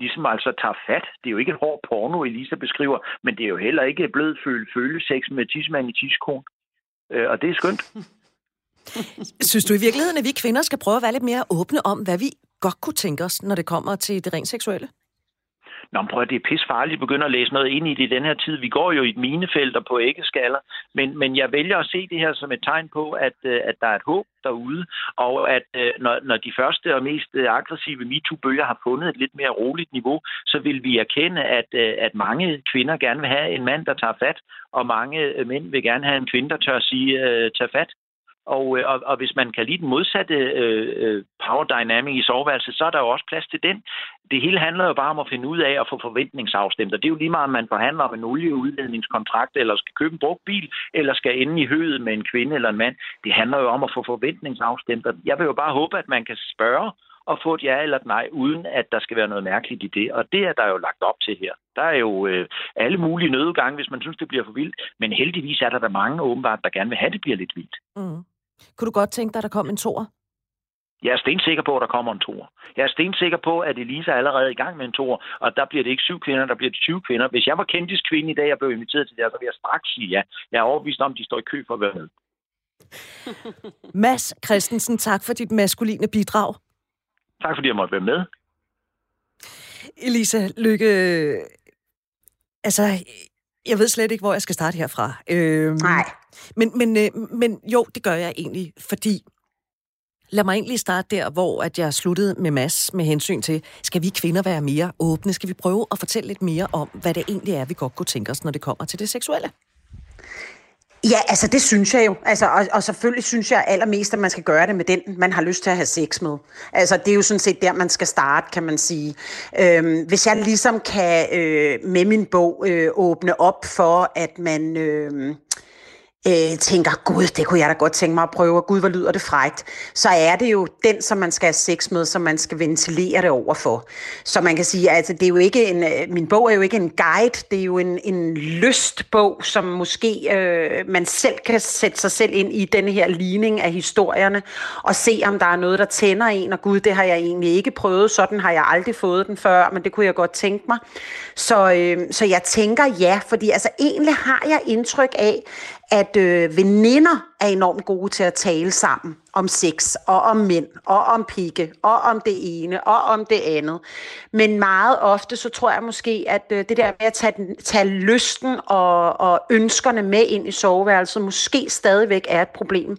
ligesom altså tager fat. Det er jo ikke et hård porno, Elisa beskriver, men det er jo heller ikke blød føle sex med tidsmand i tidskone. Øh, og det er skønt. Synes du i virkeligheden, at vi kvinder skal prøve at være lidt mere åbne om, hvad vi godt kunne tænke os, når det kommer til det rent seksuelle? Nå, prøv at det er pisfarligt at begynde at læse noget ind i det i den her tid. Vi går jo i et minefelter på æggeskaller, men, men jeg vælger at se det her som et tegn på, at, øh, at der er et håb derude, og at øh, når, når de første og mest øh, aggressive MeToo-bølger har fundet et lidt mere roligt niveau, så vil vi erkende, at, at mange kvinder gerne vil have en mand, der tager fat, og mange mænd vil gerne have en kvinde, der tør at sige, tage fat. Og, øh, og, og hvis man kan lide den modsatte øh, øh, power dynamic i soveværelset, så er der jo også plads til den. Det hele handler jo bare om at finde ud af at få forventningsafstemt. Og det er jo lige meget, om man forhandler om en olieudledningskontrakt, eller skal købe en brugt bil, eller skal ende i høet med en kvinde eller en mand. Det handler jo om at få forventningsafstemt. Jeg vil jo bare håbe, at man kan spørge og få et ja eller et nej, uden at der skal være noget mærkeligt i det. Og det er der jo lagt op til her. Der er jo øh, alle mulige nødgange, hvis man synes, det bliver for vildt. Men heldigvis er der der mange åbenbart, der gerne vil have, det bliver lidt vildt. Mm. Kunne du godt tænke dig, at der kom en tor? Jeg er stensikker på, at der kommer en tor. Jeg er stensikker på, at Elisa er allerede i gang med en tor, og der bliver det ikke syv kvinder, der bliver det 20 kvinder. Hvis jeg var kendtis kvinde i dag, og blev inviteret til det så vil jeg straks sige ja. Jeg er overbevist om, at de står i kø for at være med. Mads Christensen, tak for dit maskuline bidrag. Tak fordi jeg måtte være med. Elisa Lykke, altså, jeg ved slet ikke, hvor jeg skal starte herfra. Øhm, Nej. Men, men, øh, men jo, det gør jeg egentlig, fordi Lad mig egentlig starte der, hvor at jeg sluttede med Mads med hensyn til, skal vi kvinder være mere åbne? Skal vi prøve at fortælle lidt mere om, hvad det egentlig er, vi godt kunne tænke os, når det kommer til det seksuelle? Ja, altså det synes jeg jo. Altså, og, og selvfølgelig synes jeg allermest, at man skal gøre det med den, man har lyst til at have sex med. Altså det er jo sådan set der, man skal starte, kan man sige. Øhm, hvis jeg ligesom kan øh, med min bog øh, åbne op for, at man... Øh, øh, tænker, gud, det kunne jeg da godt tænke mig at prøve, og gud, hvor lyder det frægt, så er det jo den, som man skal have sex med, som man skal ventilere det over for. Så man kan sige, altså det er jo ikke en, øh, min bog er jo ikke en guide, det er jo en, en lystbog, som måske øh, man selv kan sætte sig selv ind i denne her ligning af historierne, og se om der er noget, der tænder en, og gud, det har jeg egentlig ikke prøvet, sådan har jeg aldrig fået den før, men det kunne jeg godt tænke mig. Så, øh, så jeg tænker ja, fordi altså egentlig har jeg indtryk af, at øh, veninder er enormt gode til at tale sammen om sex, og om mænd, og om pigge, og om det ene, og om det andet. Men meget ofte, så tror jeg måske, at øh, det der med at tage, tage lysten og, og ønskerne med ind i soveværelset, måske stadigvæk er et problem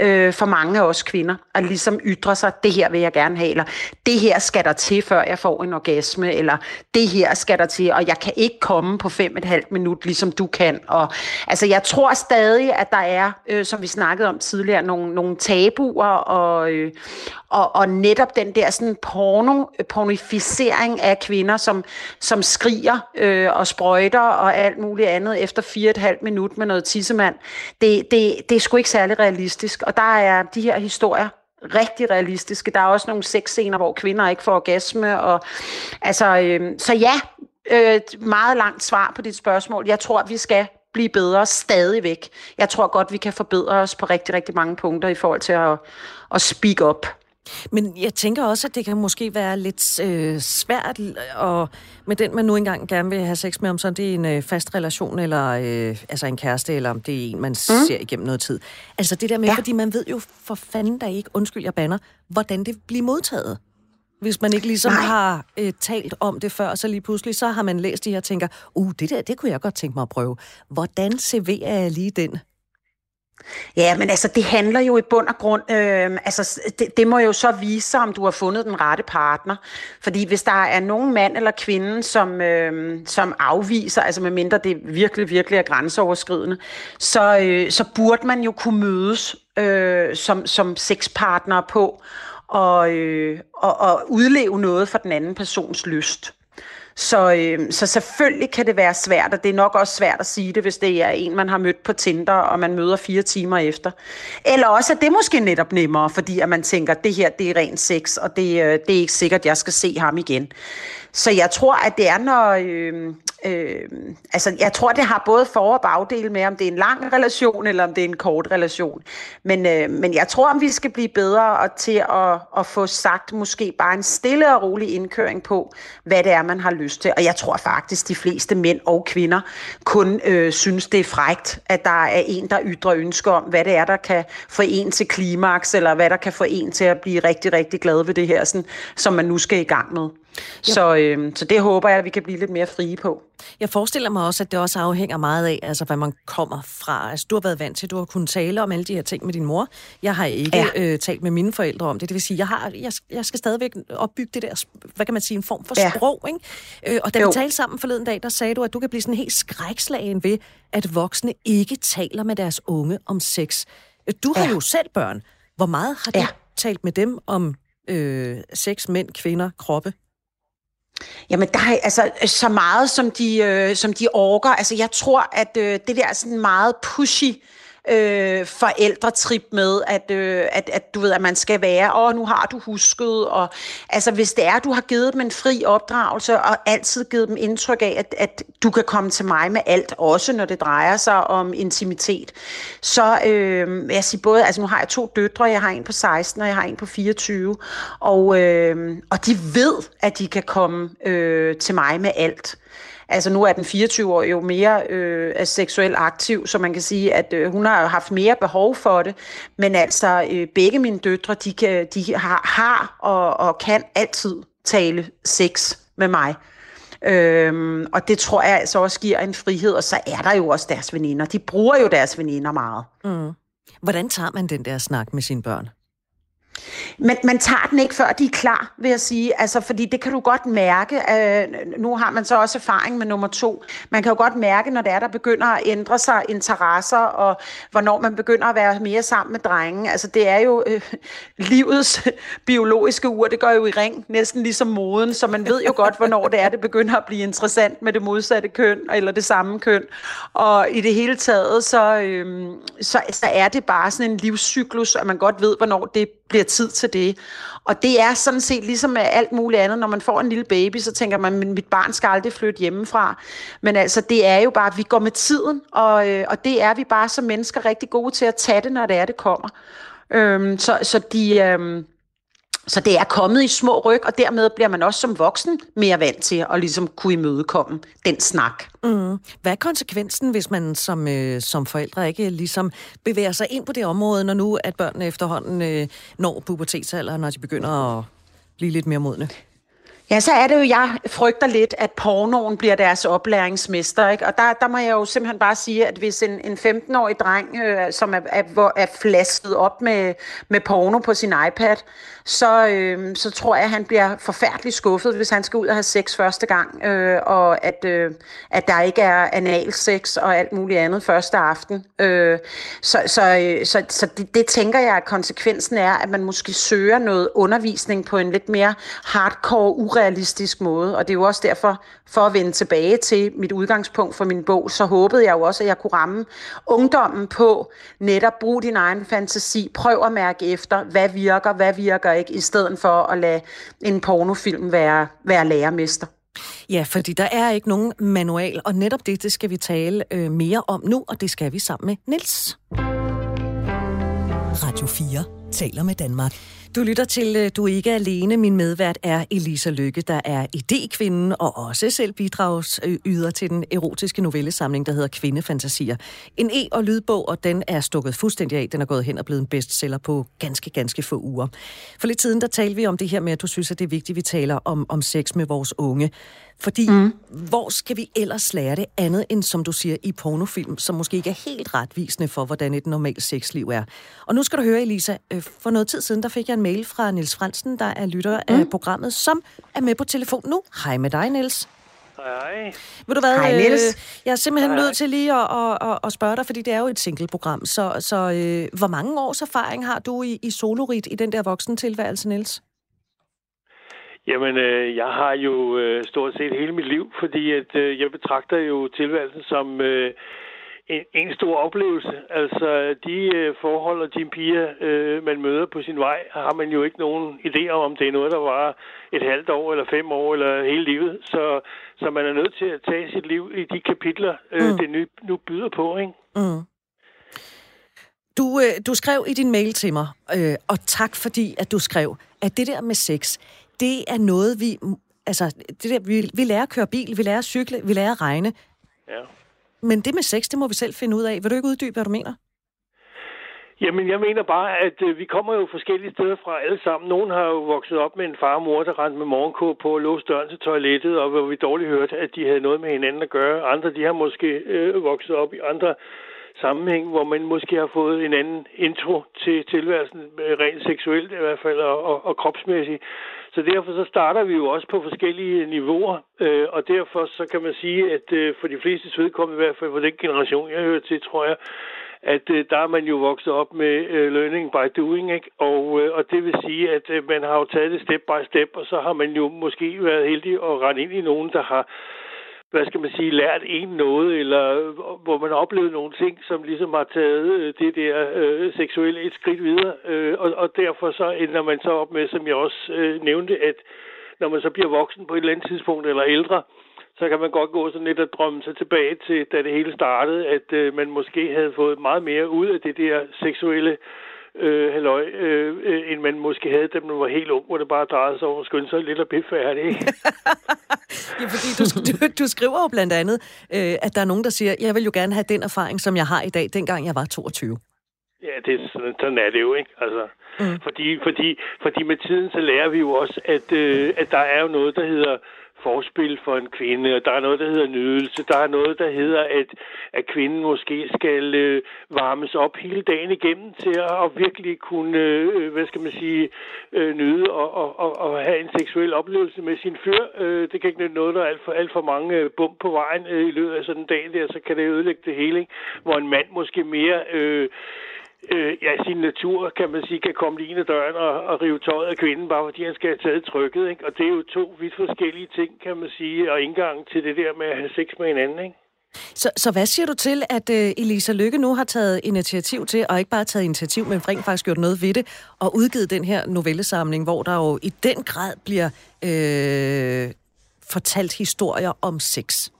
øh, for mange af os kvinder, at ligesom ytre sig, det her vil jeg gerne have, eller det her skal der til, før jeg får en orgasme, eller det her skal der til, og jeg kan ikke komme på fem et halvt minut, ligesom du kan. Og, altså, jeg tror stadig, at der er, øh, som vi snakkede om tidligere, nogle, nogle tabuer, og, øh, og, og netop den der sådan porno, pornificering af kvinder, som, som skriger øh, og sprøjter og alt muligt andet efter fire et halvt minut med noget tissemand, det, det, det er sgu ikke særlig realistisk. Og der er de her historier rigtig realistiske. Der er også nogle sexscener, hvor kvinder ikke får orgasme. Og, altså, øh, så ja, øh, meget langt svar på dit spørgsmål. Jeg tror, vi skal blive bedre stadigvæk. Jeg tror godt, vi kan forbedre os på rigtig, rigtig mange punkter i forhold til at, at speak up. Men jeg tænker også, at det kan måske være lidt øh, svært, og med den, man nu engang gerne vil have sex med, om så det er en øh, fast relation, eller øh, altså en kæreste, eller om det er en, man mm. ser igennem noget tid. Altså det der med, ja. fordi man ved jo for fanden der ikke, undskyld jeg banner, hvordan det bliver modtaget. Hvis man ikke ligesom Nej. har øh, talt om det før, så lige pludselig, så har man læst de her og tænker, uh, det der, det kunne jeg godt tænke mig at prøve. Hvordan serverer jeg lige den? Ja, men altså, det handler jo i bund og grund, øh, altså, det, det må jo så vise sig, om du har fundet den rette partner. Fordi hvis der er nogen mand eller kvinde, som, øh, som afviser, altså medmindre det virkelig, virkelig er grænseoverskridende, så, øh, så burde man jo kunne mødes øh, som, som sexpartner på og, øh, og, og udleve noget for den anden persons lyst. Så, øh, så selvfølgelig kan det være svært, og det er nok også svært at sige det, hvis det er en, man har mødt på Tinder, og man møder fire timer efter. Eller også er det måske netop nemmere, fordi at man tænker, at det her det er rent sex, og det, øh, det er ikke sikkert, at jeg skal se ham igen. Så jeg tror, at det er, når... Øh, øh, altså, jeg tror, det har både for- og bagdel med, om det er en lang relation, eller om det er en kort relation. Men, øh, men jeg tror, om vi skal blive bedre til at, at få sagt måske bare en stille og rolig indkøring på, hvad det er, man har lyst til. Og jeg tror faktisk, de fleste mænd og kvinder kun øh, synes, det er frægt, at der er en, der ytrer ønsker om, hvad det er, der kan få en til klimaks, eller hvad der kan få en til at blive rigtig, rigtig glad ved det her, sådan, som man nu skal i gang med. Så, øh, så det håber jeg, at vi kan blive lidt mere frie på. Jeg forestiller mig også, at det også afhænger meget af, altså, hvad man kommer fra. Altså, du har været vant til, at du har kunnet tale om alle de her ting med din mor. Jeg har ikke ja. øh, talt med mine forældre om det. Det vil sige, jeg, har, jeg, jeg skal stadigvæk opbygge det der, hvad kan man sige, en form for ja. sprog. Ikke? Øh, og da jo. vi talte sammen forleden dag, der sagde du, at du kan blive sådan helt skrækslagen ved, at voksne ikke taler med deres unge om sex. Du har ja. jo selv børn. Hvor meget har du ja. talt med dem om øh, sex, mænd, kvinder, kroppe? Jamen, der er altså øh, så meget, som de, øh, som de orker. Altså, jeg tror, at øh, det der sådan meget pushy øh, forældretrip med, at, øh, at, at du ved, at man skal være, og nu har du husket, og altså hvis det er, at du har givet dem en fri opdragelse, og altid givet dem indtryk af, at, at du kan komme til mig med alt, også når det drejer sig om intimitet, så øh, jeg siger både, altså nu har jeg to døtre, jeg har en på 16, og jeg har en på 24, og, øh, og de ved, at de kan komme øh, til mig med alt. Altså nu er den 24 år jo mere øh, seksuelt aktiv, så man kan sige, at øh, hun har haft mere behov for det. Men altså øh, begge mine døtre, de, kan, de har, har og, og kan altid tale sex med mig. Øhm, og det tror jeg altså også giver en frihed, og så er der jo også deres veninder. De bruger jo deres veninder meget. Mm. Hvordan tager man den der snak med sine børn? Men man tager den ikke, før de er klar, vil jeg sige. Altså, fordi det kan du godt mærke. Øh, nu har man så også erfaring med nummer to. Man kan jo godt mærke, når det er, der begynder at ændre sig interesser, og hvornår man begynder at være mere sammen med drengen. Altså, det er jo øh, livets biologiske ur. Det går jo i ring, næsten ligesom moden. Så man ved jo godt, hvornår det er, det begynder at blive interessant med det modsatte køn, eller det samme køn. Og i det hele taget, så, øh, så, så er det bare sådan en livscyklus, at man godt ved, hvornår det bliver tid til det. Og det er sådan set ligesom med alt muligt andet. Når man får en lille baby, så tænker man, at mit barn skal aldrig flytte hjemmefra. Men altså, det er jo bare, at vi går med tiden, og, øh, og det er vi bare som mennesker rigtig gode til at tage det, når det er, det kommer. Øhm, så, så de... Øh, så det er kommet i små ryg, og dermed bliver man også som voksen mere vant til at ligesom kunne imødekomme den snak. Mm. Hvad er konsekvensen, hvis man som, øh, som forældre ikke ligesom bevæger sig ind på det område, når nu at børnene efterhånden øh, når pubertetsalderen, når de begynder at blive lidt mere modne? Ja, så er det jo, jeg frygter lidt, at pornoen bliver deres oplæringsmester. Ikke? Og der, der må jeg jo simpelthen bare sige, at hvis en, en 15-årig dreng, øh, som er, er, er flasket op med, med porno på sin iPad, så, øh, så tror jeg, at han bliver forfærdeligt skuffet, hvis han skal ud og have sex første gang, øh, og at, øh, at der ikke er analsex og alt muligt andet første aften. Øh, så så, øh, så, så det, det tænker jeg, at konsekvensen er, at man måske søger noget undervisning på en lidt mere hardcore, urealistisk måde, og det er jo også derfor, for at vende tilbage til mit udgangspunkt for min bog, så håbede jeg jo også, at jeg kunne ramme ungdommen på netop brug din egen fantasi, prøv at mærke efter, hvad virker, hvad virker ikke, i stedet for at lade en pornofilm være, være lærermester. Ja, fordi der er ikke nogen manual, og netop det, det skal vi tale øh, mere om nu, og det skal vi sammen med Nils. Radio 4 taler med Danmark. Du lytter til øh, Du er ikke alene. Min medvært er Elisa Lykke, der er idékvinden og også selv bidragsyder til den erotiske novellesamling, der hedder Kvindefantasier. En e- og lydbog, og den er stukket fuldstændig af. Den er gået hen og blevet en bestseller på ganske, ganske få uger. For lidt siden, der talte vi om det her med, at du synes, at det er vigtigt, at vi taler om, om sex med vores unge. Fordi mm. hvor skal vi ellers lære det andet end, som du siger, i pornofilm, som måske ikke er helt retvisende for, hvordan et normalt sexliv er. Og nu skal du høre, Elisa, øh, for noget tid siden, der fik jeg en mail fra Nils Fransen, der er lytter mm. af programmet, som er med på telefon nu. Hej med dig, Nils. Hej. Ved du hvad, Hej, Niels. Øh, jeg er simpelthen Hej. nødt til lige at, at, at, at spørge dig, fordi det er jo et single-program. Så, så øh, hvor mange års erfaring har du i, i solorit i den der voksen tilværelse, Niels? Jamen, øh, jeg har jo øh, stort set hele mit liv, fordi at øh, jeg betragter jo tilværelsen som øh, en, en stor oplevelse. Altså, de øh, forhold og de piger, øh, man møder på sin vej, har man jo ikke nogen idé om, om det er noget, der var et halvt år, eller fem år, eller hele livet. Så, så man er nødt til at tage sit liv i de kapitler, øh, mm. det nu, nu byder på, ikke? Mm. Du, øh, du skrev i din mail til mig, øh, og tak fordi, at du skrev, at det der med sex, det er noget, vi... Altså, det der, vi, vi lærer at køre bil, vi lærer at cykle, vi lærer at regne. Ja. Men det med sex, det må vi selv finde ud af. Vil du ikke uddybe, hvad du mener? Jamen, jeg mener bare, at øh, vi kommer jo forskellige steder fra alle sammen. Nogen har jo vokset op med en far og mor, der rendte med morgenkå på og låste døren til toilettet, og hvor vi dårligt hørte, at de havde noget med hinanden at gøre. Andre, de har måske øh, vokset op i andre sammenhæng, hvor man måske har fået en anden intro til tilværelsen, øh, rent seksuelt i hvert fald, og, og, og kropsmæssigt. Så derfor så starter vi jo også på forskellige niveauer, øh, og derfor så kan man sige, at øh, for de fleste vedkommende, i hvert fald for den generation, jeg hører til, tror jeg, at øh, der er man jo vokset op med øh, learning by doing, ikke? Og, øh, og det vil sige, at øh, man har jo taget det step by step, og så har man jo måske været heldig at rende ind i nogen, der har hvad skal man sige, lært en noget, eller øh, hvor man oplevede nogle ting, som ligesom har taget øh, det der øh, seksuelle et skridt videre. Øh, og, og derfor så ender man så op med, som jeg også øh, nævnte, at når man så bliver voksen på et eller andet tidspunkt, eller ældre, så kan man godt gå sådan lidt og drømme sig tilbage til, da det hele startede, at øh, man måske havde fået meget mere ud af det der seksuelle øh, halløj, øh, øh, end man måske havde, da man var helt ung, hvor det bare drejede sig om at skynde sig lidt og blive færdig. ja, fordi du, du, du skriver jo blandt andet, øh, at der er nogen, der siger, jeg vil jo gerne have den erfaring, som jeg har i dag, dengang jeg var 22. Ja, det, sådan er det jo, ikke? Altså, mm. fordi, fordi, fordi med tiden, så lærer vi jo også, at, øh, at der er jo noget, der hedder forspil for en kvinde, og der er noget, der hedder nydelse. Der er noget, der hedder, at, at kvinden måske skal øh, varmes op hele dagen igennem til at, at virkelig kunne, øh, hvad skal man sige, øh, nyde og, og, og, og have en seksuel oplevelse med sin fyr. Øh, det kan ikke noget, der er alt for, alt for mange øh, bump på vejen øh, i løbet af sådan en dag der, så kan det ødelægge det hele, ikke? hvor en mand måske mere... Øh, øh, ja, sin natur, kan man sige, kan komme lige ind ad døren og, og rive tøjet af kvinden, bare fordi han skal have taget trykket. Ikke? Og det er jo to vidt forskellige ting, kan man sige, og indgang til det der med at have sex med hinanden. Ikke? Så, så hvad siger du til, at øh, Elisa Lykke nu har taget initiativ til, og ikke bare taget initiativ, men rent faktisk gjort noget ved det, og udgivet den her novellesamling, hvor der jo i den grad bliver øh, fortalt historier om sex?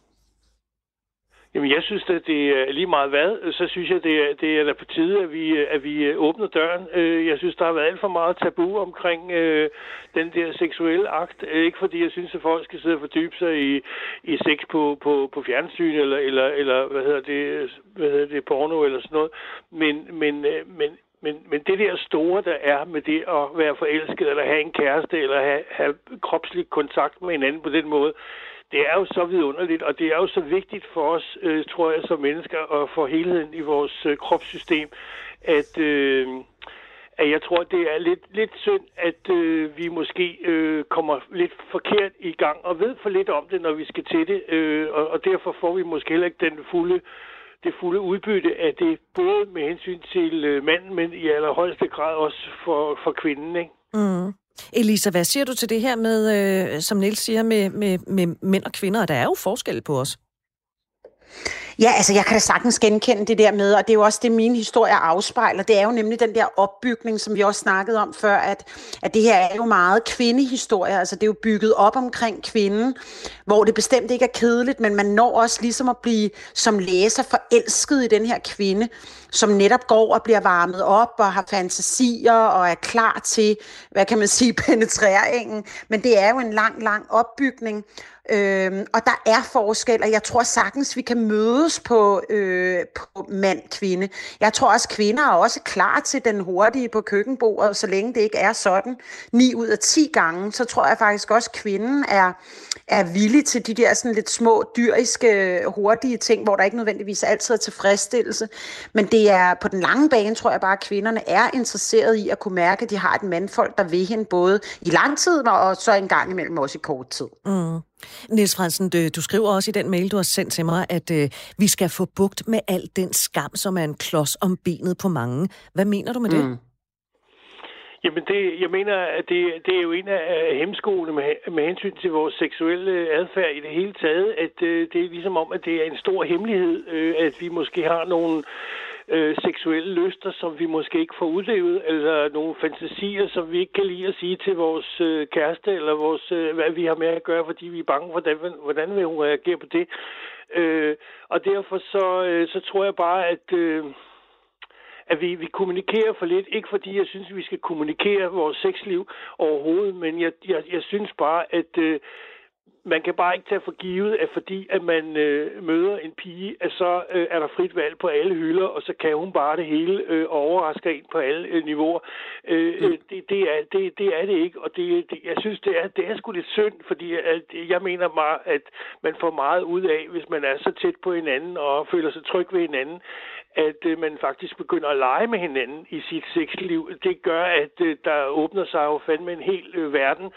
Jamen, jeg synes, at det er lige meget hvad. Så synes jeg, det er, det er da på tide, at vi, at vi åbner døren. Øh, jeg synes, der har været alt for meget tabu omkring øh, den der seksuelle akt. Øh, ikke fordi jeg synes, at folk skal sidde og fordybe sig i, i sex på, på, på fjernsyn, eller, eller, eller hvad hedder det, hvad hedder det, porno eller sådan noget. Men, men, øh, men, men, men det der store, der er med det at være forelsket, eller have en kæreste, eller have, have kropslig kontakt med hinanden på den måde, det er jo så vidunderligt, og det er jo så vigtigt for os, øh, tror jeg, som mennesker, og for helheden i vores øh, kropssystem, at, øh, at jeg tror, det er lidt, lidt synd, at øh, vi måske øh, kommer lidt forkert i gang, og ved for lidt om det, når vi skal til det, øh, og, og derfor får vi måske heller ikke den fulde det fulde udbytte af det, både med hensyn til øh, manden, men i allerhøjeste grad også for, for kvinden. Ikke? Mm. Elisa, hvad siger du til det her med, øh, som Nils siger, med, med, med mænd og kvinder? Der er jo forskel på os. Ja, altså jeg kan da sagtens genkende det der med, og det er jo også det, min historie afspejler. Det er jo nemlig den der opbygning, som vi også snakkede om før, at, at det her er jo meget kvindehistorie. Altså det er jo bygget op omkring kvinden, hvor det bestemt ikke er kedeligt, men man når også ligesom at blive som læser forelsket i den her kvinde, som netop går og bliver varmet op og har fantasier og er klar til, hvad kan man sige, penetreringen. Men det er jo en lang, lang opbygning. Øhm, og der er forskel, og jeg tror sagtens, vi kan mødes på, øh, på mand-kvinde. Jeg tror også, kvinder er også klar til den hurtige på køkkenbordet, så længe det ikke er sådan. 9 ud af 10 gange, så tror jeg faktisk også, at kvinden er, er villig til de der sådan lidt små, dyriske, hurtige ting, hvor der ikke nødvendigvis altid er tilfredsstillelse. Men det er på den lange bane, tror jeg bare, at kvinderne er interesseret i at kunne mærke, at de har et mandfolk, der vil hende både i lang tid, og så en gang imellem også i kort tid. Mm. Niels Fransen, du, skriver også i den mail, du har sendt til mig, at øh, vi skal få bugt med al den skam, som er en klods om benet på mange. Hvad mener du med det? Mm. Jamen, det, jeg mener, at det, det er jo en af hemskoene med, med hensyn til vores seksuelle adfærd i det hele taget, at øh, det er ligesom om, at det er en stor hemmelighed, øh, at vi måske har nogle øh, seksuelle lyster, som vi måske ikke får udlevet, eller nogle fantasier, som vi ikke kan lide at sige til vores øh, kæreste, eller vores, øh, hvad vi har med at gøre, fordi vi er bange for, hvordan, hvordan vil hun reagere på det. Øh, og derfor så, øh, så tror jeg bare, at... Øh, at vi, vi kommunikerer for lidt. Ikke fordi jeg synes, vi skal kommunikere vores sexliv overhovedet, men jeg, jeg, jeg synes bare, at øh, man kan bare ikke tage for givet, at fordi at man øh, møder en pige, at så øh, er der frit valg på alle hylder, og så kan hun bare det hele øh, og overrasker en på alle øh, niveauer. Øh, mm. Øh, det, det, er, det, det er det ikke, og det, det, jeg synes, det er, det er sgu lidt synd, fordi at, jeg mener meget, at man får meget ud af, hvis man er så tæt på hinanden og føler sig tryg ved hinanden, at øh, man faktisk begynder at lege med hinanden i sit sexliv. Det gør, at øh, der åbner sig jo fandme en hel øh, verden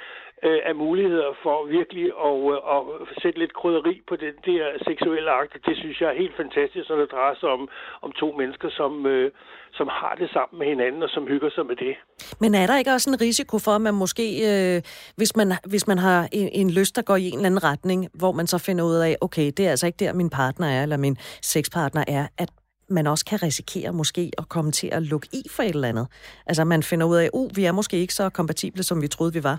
øh, af muligheder for virkelig at, øh, at sætte lidt krydderi på den der seksuelle akt. Det synes jeg er helt fantastisk, når det drejer sig om, om to mennesker, som, øh, som har det sammen med hinanden og som hygger sig med det. Men er der ikke også en risiko for, at man måske, øh, hvis, man, hvis man har en, en lyst, der går i en eller anden retning, hvor man så finder ud af, okay, det er altså ikke der, min partner er, eller min sexpartner er, at man også kan risikere måske at komme til at lukke i for et eller andet. Altså man finder ud af, uh, vi er måske ikke så kompatible, som vi troede, vi var.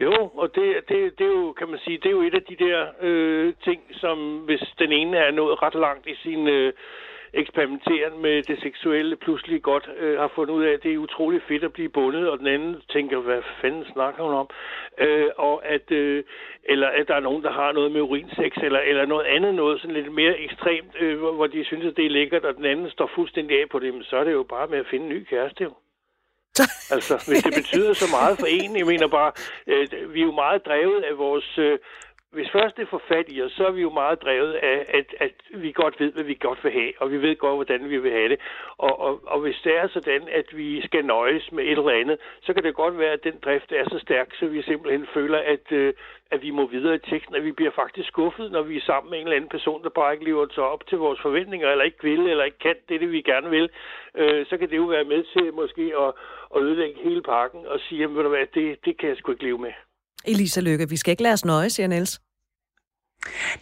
Jo, og det, det, det er jo, kan man sige, det er jo et af de der øh, ting, som hvis den ene er nået ret langt i sin øh, eksperimenteren med det seksuelle, pludselig godt øh, har fundet ud af, at det er utrolig fedt at blive bundet, og den anden tænker, hvad fanden snakker hun om? Øh, og at, øh, eller at der er nogen, der har noget med urinsex, eller, eller noget andet, noget sådan lidt mere ekstremt, øh, hvor, hvor de synes, at det er lækkert, og den anden står fuldstændig af på det, så er det jo bare med at finde en ny kæreste, jo. altså, hvis det betyder så meget for en, jeg mener bare, øh, vi er jo meget drevet af vores... Øh, hvis først det får fat i os, så er vi jo meget drevet af, at, at vi godt ved, hvad vi godt vil have, og vi ved godt, hvordan vi vil have det. Og, og, og hvis det er sådan, at vi skal nøjes med et eller andet, så kan det godt være, at den drift er så stærk, så vi simpelthen føler, at, øh, at vi må videre i teksten, at vi bliver faktisk skuffet, når vi er sammen med en eller anden person, der bare ikke lever så op til vores forventninger, eller ikke vil, eller ikke kan det, det vi gerne vil. Øh, så kan det jo være med til måske at, at ødelægge hele pakken og sige, jamen, ved du hvad, det, det kan jeg sgu ikke leve med. Elisa Lykke, vi skal ikke lade os nøje, siger Niels.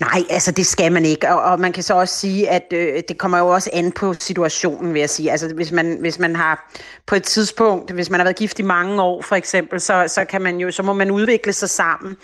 Nej, altså det skal man ikke, og, og man kan så også sige, at øh, det kommer jo også an på situationen, vil jeg sige. Altså hvis man, hvis man har på et tidspunkt, hvis man har været gift i mange år for eksempel, så, så, kan man jo, så må man udvikle sig sammen.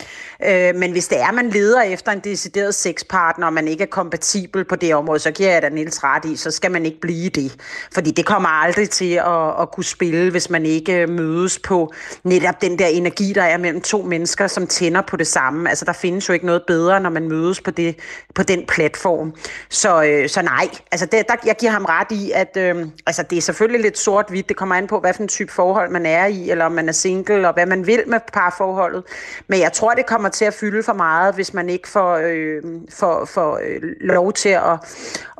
Øh, men hvis det er, man leder efter en decideret sexpartner, og man ikke er kompatibel på det område, så giver jeg da Niels ret i, så skal man ikke blive det. Fordi det kommer aldrig til at, at kunne spille, hvis man ikke øh, mødes på netop den der energi, der er mellem to mennesker, som tænder på det samme. Altså der findes jo ikke noget bedre, når man mødes på, det, på den platform. Så, øh, så nej, altså det, der, jeg giver ham ret i, at øh, altså det er selvfølgelig lidt sort-hvidt. Det kommer an på, hvad for en type forhold man er i, eller om man er single, og hvad man vil med parforholdet. Men jeg tror, det kommer til at fylde for meget, hvis man ikke får, øh, får, får øh, lov til at,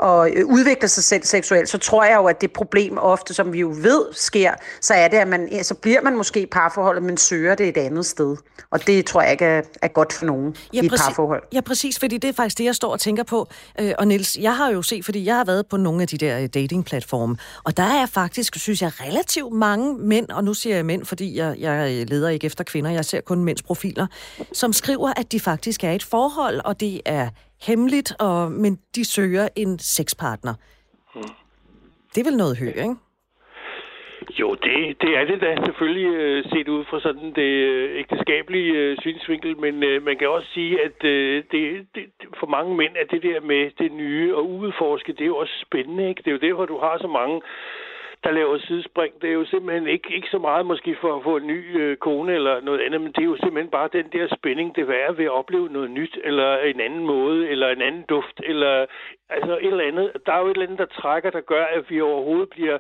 at udvikle sig selv seksuelt. Så tror jeg jo, at det problem ofte, som vi jo ved sker, så er det, at man, så bliver man måske parforholdet, men søger det et andet sted. Og det tror jeg ikke er, er godt for nogen ja, i et parforhold. Ja, præcis, fordi det er faktisk det, jeg står og tænker på. Øh, og Nils, jeg har jo set, fordi jeg har været på nogle af de der øh, datingplatforme, og der er faktisk, synes jeg, relativt mange mænd, og nu siger jeg mænd, fordi jeg, jeg leder ikke efter kvinder, jeg ser kun mænds profiler, som skriver, at de faktisk er i et forhold, og det er hemmeligt, og, men de søger en sexpartner. Hmm. Det er vel noget højt, ikke? Jo, det, det er det da selvfølgelig øh, set ud fra sådan det øh, ægteskabelige øh, synsvinkel, men øh, man kan også sige, at øh, det, det, for mange mænd er det der med det nye og udforske, det er jo også spændende, ikke? Det er jo derfor, du har så mange der laver sidespring. Det er jo simpelthen ikke, ikke så meget måske for at få en ny øh, kone eller noget andet, men det er jo simpelthen bare den der spænding, det er ved at opleve noget nyt, eller en anden måde, eller en anden duft, eller altså et eller andet. Der er jo et eller andet, der trækker, der gør, at vi overhovedet bliver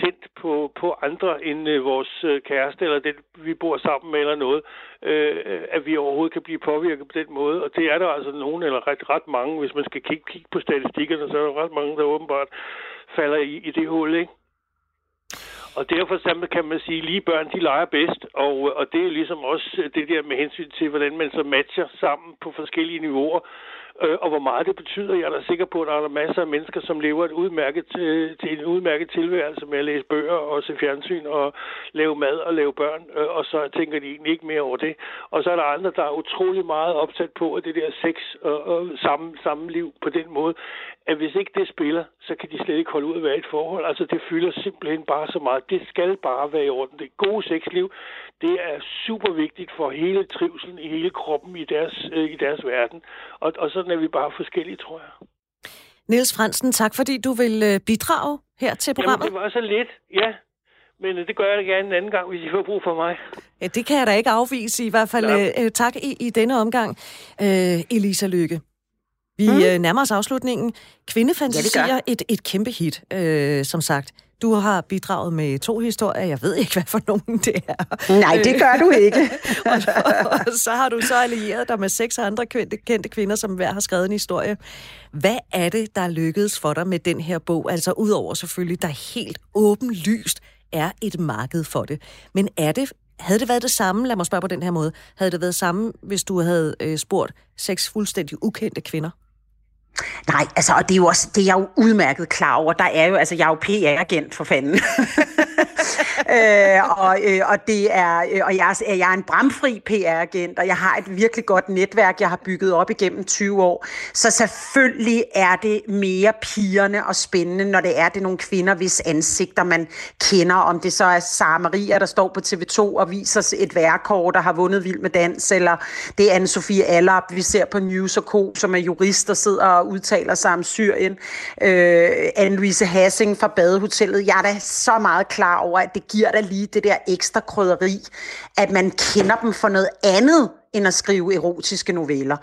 tændt på, på andre end øh, vores øh, kæreste, eller den, vi bor sammen med, eller noget, øh, at vi overhovedet kan blive påvirket på den måde. Og det er der altså nogen, eller ret, ret mange, hvis man skal kigge, kigge på statistikkerne, så er der ret mange, der åbenbart falder i, i det hul, ikke? Og derfor kan man sige, at lige børn, de leger bedst, og, og det er ligesom også det der med hensyn til, hvordan man så matcher sammen på forskellige niveauer øh, og hvor meget det betyder. Jeg er da sikker på, at der er masser af mennesker, som lever et udmærket, til, til en udmærket tilværelse med at læse bøger og se fjernsyn og lave mad og lave børn, øh, og så tænker de egentlig ikke mere over det. Og så er der andre, der er utrolig meget opsat på, at det der sex og, og sammen, sammenliv på den måde, at hvis ikke det spiller, så kan de slet ikke holde ud at være i et forhold. Altså det fylder simpelthen bare så meget. Det skal bare være i orden. Det gode sexliv, det er super vigtigt for hele trivselen i hele kroppen i deres, øh, i deres verden. Og, og sådan er vi bare forskellige, tror jeg. Niels Fransen, tak fordi du vil øh, bidrage her til programmet. Jamen, det var så lidt, ja. Men øh, det gør jeg da gerne en anden gang, hvis I får brug for mig. Ja, det kan jeg da ikke afvise, i hvert fald. Ja. Øh, tak i, i denne omgang, øh, Elisa Lykke. Vi mm. øh, nærmer os afslutningen. Kvindefantasier, ja, et, et kæmpe hit, øh, som sagt. Du har bidraget med to historier. Jeg ved ikke, hvad for nogen det er. Nej, det gør du ikke. og, og, og så har du så allieret dig med seks andre kendte, kendte kvinder, som hver har skrevet en historie. Hvad er det, der er lykkedes for dig med den her bog? Altså udover selvfølgelig, der helt åbenlyst er et marked for det. Men er det havde det været det samme, lad mig spørge på den her måde, havde det været samme, hvis du havde øh, spurgt seks fuldstændig ukendte kvinder? Nej, altså, og det er jo også, det er jeg jo udmærket klar over. Der er jo, altså, jeg er jo PR-agent for fanden. øh, og, øh, og, det er, øh, og jeg, er, jeg er en bramfri PR-agent, og jeg har et virkelig godt netværk, jeg har bygget op igennem 20 år. Så selvfølgelig er det mere pigerne og spændende, når det er det nogle kvinder, hvis ansigter man kender. Om det så er Sara Maria, der står på TV2 og viser et værkort, der har vundet Vild med Dans, eller det er Anne-Sophie Allap, vi ser på News Co., som er jurist, der sidder og udtaler sig om Syrien. Øh, Anne-Louise Hassing fra Badehotellet. Jeg er da så meget klar over, at det giver da lige det der ekstra krydderi, at man kender dem for noget andet, end at skrive erotiske noveller.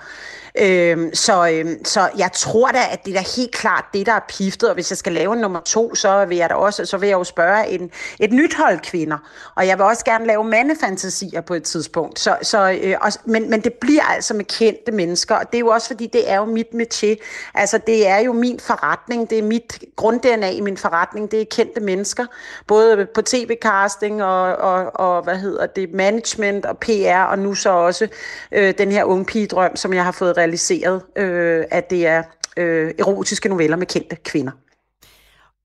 Øhm, så, øhm, så jeg tror da, at det er helt klart det, der er piftet, og hvis jeg skal lave en nummer to, så vil jeg da også, så vil jeg jo spørge en, et nyt hold kvinder, og jeg vil også gerne lave mandefantasier på et tidspunkt. Så, så, øh, og, men, men det bliver altså med kendte mennesker, og det er jo også fordi, det er jo mit métier. Altså det er jo min forretning, det er mit grund-DNA i min forretning, det er kendte mennesker, både på tv-casting og, og, og hvad hedder det, management og PR, og nu så også øh, den her unge pigedrøm, som jeg har fået realiseret, øh, at det er øh, erotiske noveller med kendte kvinder.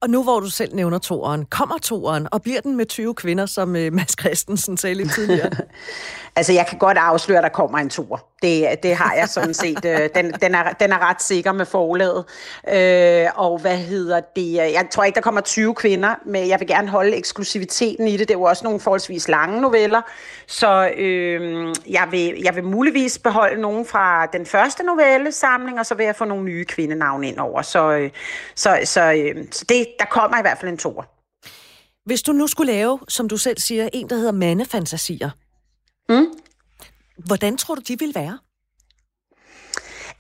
Og nu hvor du selv nævner toeren, kommer toeren, og bliver den med 20 kvinder, som øh, Mads Christensen sagde lidt tidligere? altså, jeg kan godt afsløre, at der kommer en toer. Det, det har jeg sådan set. Øh, den, den, er, den er ret sikker med forlaget. Øh, og hvad hedder det? Jeg tror ikke, der kommer 20 kvinder, men jeg vil gerne holde eksklusiviteten i det. Det er jo også nogle forholdsvis lange noveller. Så øh, jeg, vil, jeg vil muligvis beholde nogen fra den første novellesamling, og så vil jeg få nogle nye kvindenavne ind over. Så, øh, så, så, øh, så det, der kommer i hvert fald en toer. Hvis du nu skulle lave, som du selv siger, en, der hedder mandefantasier, mm. hvordan tror du, de vil være?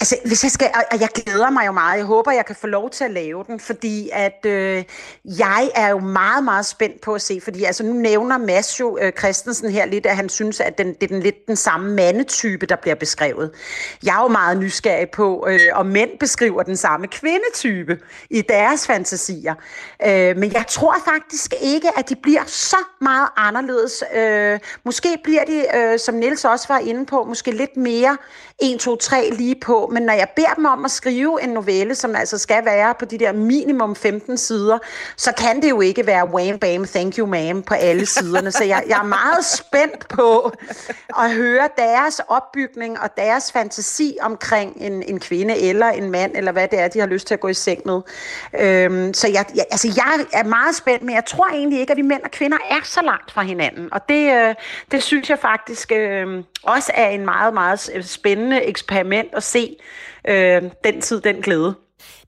Altså, hvis jeg skal, og jeg glæder mig jo meget. Jeg håber, jeg kan få lov til at lave den, fordi at øh, jeg er jo meget, meget spændt på at se, fordi altså nu nævner Mads jo øh, Christensen her lidt, at han synes, at den, det er den lidt den samme mandetype, der bliver beskrevet. Jeg er jo meget nysgerrig på, øh, om mænd beskriver den samme kvindetype i deres fantasier. Øh, men jeg tror faktisk ikke, at de bliver så meget anderledes. Øh, måske bliver de, øh, som Niels også var inde på, måske lidt mere 1, 2, 3 lige på, men når jeg beder dem om at skrive en novelle, som altså skal være på de der minimum 15 sider, så kan det jo ikke være wham bam, thank you ma'am på alle siderne. Så jeg, jeg er meget spændt på at høre deres opbygning og deres fantasi omkring en, en kvinde eller en mand, eller hvad det er, de har lyst til at gå i seng med. Øhm, så jeg, jeg, altså jeg er meget spændt, men jeg tror egentlig ikke, at vi mænd og kvinder er så langt fra hinanden. Og det, øh, det synes jeg faktisk øh, også er en meget, meget spændende eksperiment at se øh, den tid, den glæde.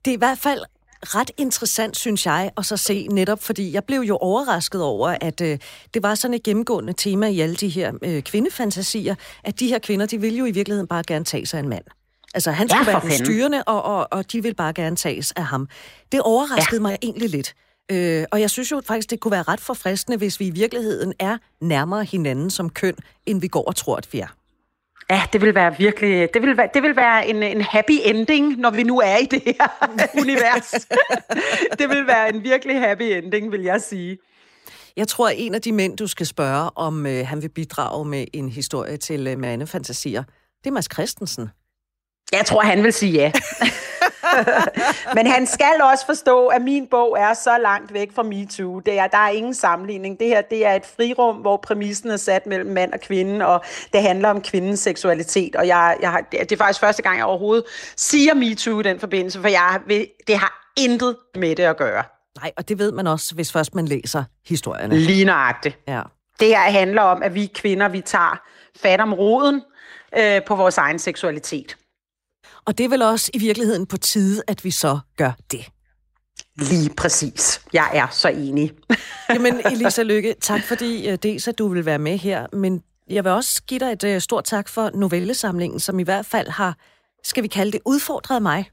Det er i hvert fald ret interessant, synes jeg, at så se netop, fordi jeg blev jo overrasket over, at øh, det var sådan et gennemgående tema i alle de her øh, kvindefantasier, at de her kvinder, de ville jo i virkeligheden bare gerne tage sig en mand. Altså, han skulle ja, være den styrende, og, og, og de vil bare gerne tages af ham. Det overraskede ja. mig egentlig lidt. Øh, og jeg synes jo faktisk, det kunne være ret forfriskende, hvis vi i virkeligheden er nærmere hinanden som køn, end vi går og tror, at vi er. Ja, det vil være virkelig, det vil være, det vil være en, en happy ending, når vi nu er i det her univers. det vil være en virkelig happy ending, vil jeg sige. Jeg tror, at en af de mænd, du skal spørge, om øh, han vil bidrage med en historie til øh, Mandefantasier, det er Mads Christensen. Jeg tror, han vil sige ja. Men han skal også forstå, at min bog er så langt væk fra MeToo. Det er, der er ingen sammenligning. Det her det er et frirum, hvor præmissen er sat mellem mand og kvinde, og det handler om kvindens seksualitet. Og jeg, jeg har, det er faktisk første gang, jeg overhovedet siger MeToo i den forbindelse, for jeg, det har intet med det at gøre. Nej, og det ved man også, hvis først man læser historierne. Lige nøjagtigt. Ja. Det her handler om, at vi kvinder, vi tager fat om roden øh, på vores egen seksualitet. Og det er vel også i virkeligheden på tide, at vi så gør det. Lige præcis. Jeg er så enig. Jamen, Elisa Lykke, tak fordi uh, dels at du vil være med her, men jeg vil også give dig et uh, stort tak for novellesamlingen, som i hvert fald har, skal vi kalde det, udfordret mig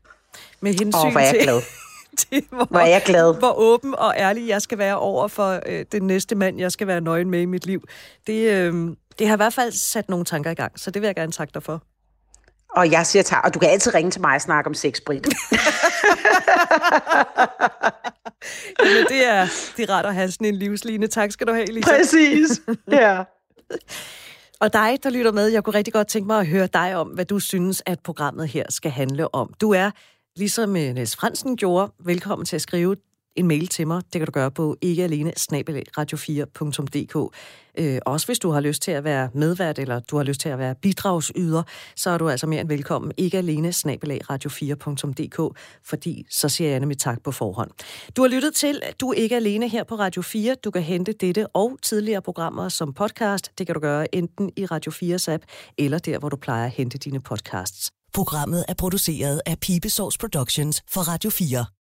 med hensyn Åh, hvor er jeg til, glad. til hvor, Hvor er jeg glad. hvor åben og ærlig jeg skal være over for uh, den næste mand, jeg skal være nøgen med i mit liv. Det, uh, det har i hvert fald sat nogle tanker i gang, så det vil jeg gerne takke dig for. Og jeg siger tak, og du kan altid ringe til mig og snakke om sex, Britt. Jamen, det er, det er rart at have sådan en livsline. Tak skal du have, Elisa. Præcis. Ja. Og dig, der lytter med, jeg kunne rigtig godt tænke mig at høre dig om, hvad du synes, at programmet her skal handle om. Du er, ligesom øh, Niels Fransen gjorde, velkommen til at skrive en mail til mig. Det kan du gøre på ikkealene radio4.dk. Øh, også hvis du har lyst til at være medvært, eller du har lyst til at være bidragsyder, så er du altså mere end velkommen. Ikke alene radio4.dk, fordi så siger jeg nemlig tak på forhånd. Du har lyttet til, at du er ikke alene her på Radio 4. Du kan hente dette og tidligere programmer som podcast. Det kan du gøre enten i Radio 4's app, eller der, hvor du plejer at hente dine podcasts. Programmet er produceret af Pibesource Productions for Radio 4.